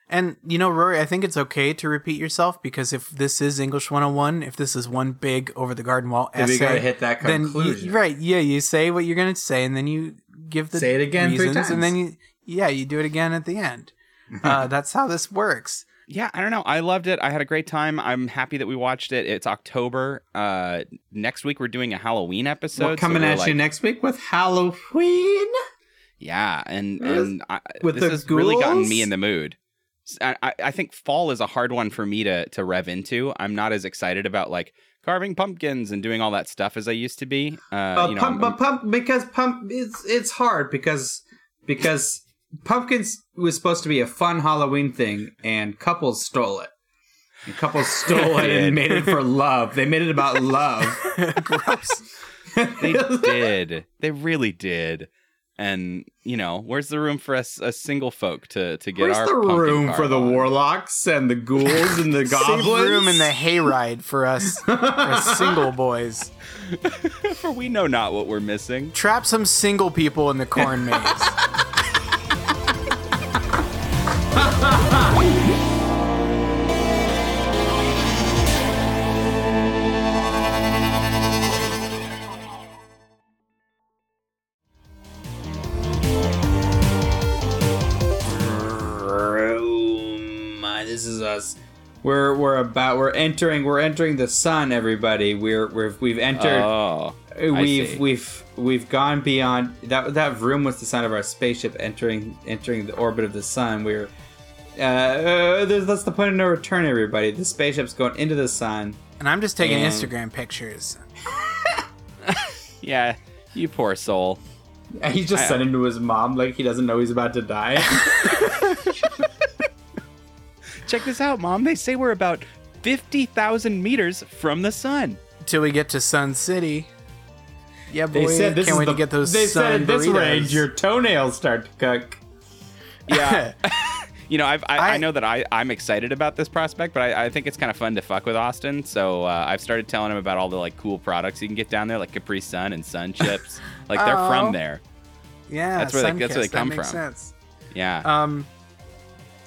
And you know, Rory, I think it's okay to repeat yourself because if this is English 101, if this is one big over the garden wall Then essay, we gotta hit that then you- conclusion. right? Yeah, you say what you're going to say, and then you give the Say it again three reasons, and then you yeah, you do it again at the end. uh, that's how this works. Yeah, I don't know. I loved it. I had a great time. I'm happy that we watched it. It's October. Uh, next week we're doing a Halloween episode. We're coming so we're at you next week with Halloween. Yeah, and and I, with this the has really gotten me in the mood. I- I think fall is a hard one for me to to rev into. I'm not as excited about like carving pumpkins and doing all that stuff as I used to be. Uh, Uh, you know, pump, but pump because pump it's it's hard because because pumpkins was supposed to be a fun Halloween thing and couples stole it. And couples stole it and made it for love. They made it about love. Gross. they did. They really did. And you know, where's the room for us, us single folk to to get Where's our the room carve for the on? warlocks and the ghouls and the goblins? Save room in the hayride for us, for us single boys. For we know not what we're missing. Trap some single people in the corn maze. We're we're about we're entering we're entering the sun. Everybody, we're we're we've entered. Oh, we've we've we've gone beyond that. That room was the sign of our spaceship entering entering the orbit of the sun. We're uh, uh that's the point of no return. Everybody, the spaceship's going into the sun. And I'm just taking And- Instagram pictures. Yeah, you poor soul. And he's just I- sending to his mom like he doesn't know he's about to die. Check this out, mom. They say we're about 50,000 meters from the sun. Till we get to Sun City. Yeah, boy. they said this can't is wait the, to get those They sun said at this burritos. range your toenails start to cook. Yeah. you know, I've, I, I, know that I, I'm excited about this prospect, but I, I think it's kind of fun to fuck with Austin. So uh, I've started telling him about all the like cool products you can get down there, like Capri Sun and Sun Chips. like they're Oh. from there. Yeah, That's where they- that's where they Sunkist, come that makes from. Sense. Yeah. Um,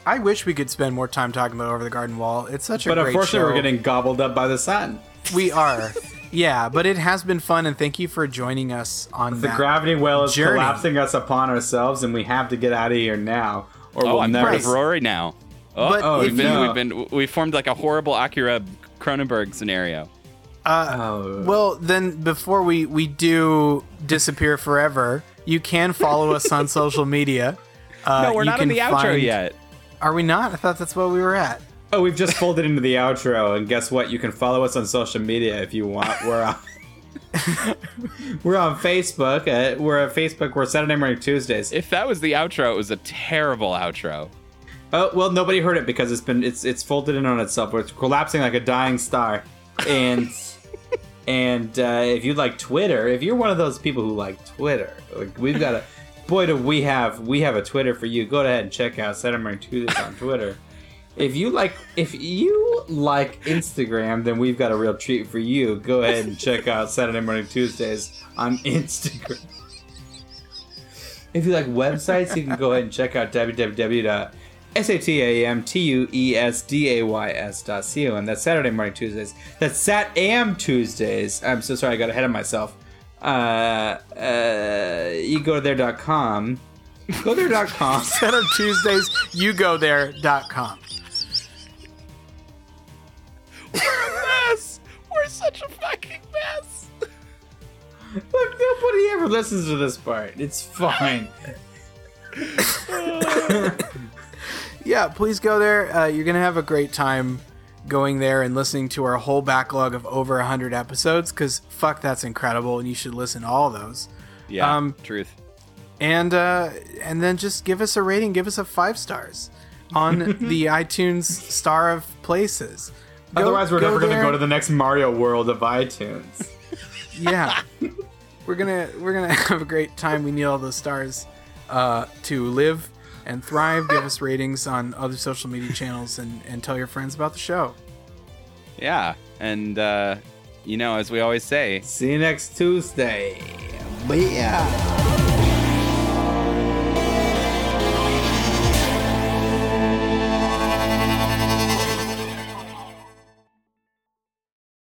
I wish we could spend more time talking about Over the Garden Wall. It's such a great But great unfortunately, show. we're getting gobbled up by the sun. We are. yeah, but it has been fun, and thank you for joining us on The that gravity well is journey. collapsing us upon ourselves, and we have to get out of here now, or oh, we'll I'm never. part of Rory now. Oh, But Oh, we've, been, no. we've been we formed like a horrible Akira Cronenberg scenario. Uh, Oh. Well, then before we we do disappear forever, you can follow us on social media. Uh, no, we're not in the outro find- yet. Are we not? I thought that's what we were at. Oh, we've just folded into the outro, and guess what? You can follow us on social media if you want. We're on. we're on Facebook. Uh, we're at Facebook. We're Saturday morning Tuesdays. If that was the outro, it was a terrible outro. Oh well, nobody heard it because it's been it's it's folded in on itself. It's collapsing like a dying star, and and uh, if you like Twitter, if you're one of those people who like Twitter, like we've got a boy do we have we have a Twitter for you. Go ahead and check out Saturday Morning Tuesdays on Twitter. If you like if you like Instagram, then we've got a real treat for you. Go ahead and check out Saturday Morning Tuesdays on Instagram. If you like websites, you can go ahead and check out www.satamtuesdays.co, and that's Saturday morning Tuesdays. That's Sat AM Tuesdays. I'm so sorry, I got ahead of myself. Uh, uh, you go there.com. Go there.com. Instead of Tuesdays, you go there.com. We're a mess. We're such a fucking mess. Look, nobody ever listens to this part. It's fine. Yeah, please go there. Uh, you're going to have a great time going there and listening to our whole backlog of over 100 episodes because fuck, that's incredible. And you should listen to all those. Yeah, Um, truth. and uh, and then just give us a rating, give us a five stars on the iTunes star of places. Go- Otherwise, we're never going to go to the next Mario world of iTunes. yeah we're gonna we're gonna have a great time we need all those stars uh, to live and thrive give us ratings on other social media channels and and tell your friends about the show Yeah, and uh, you know, as we always say, See you next Tuesday. Bye.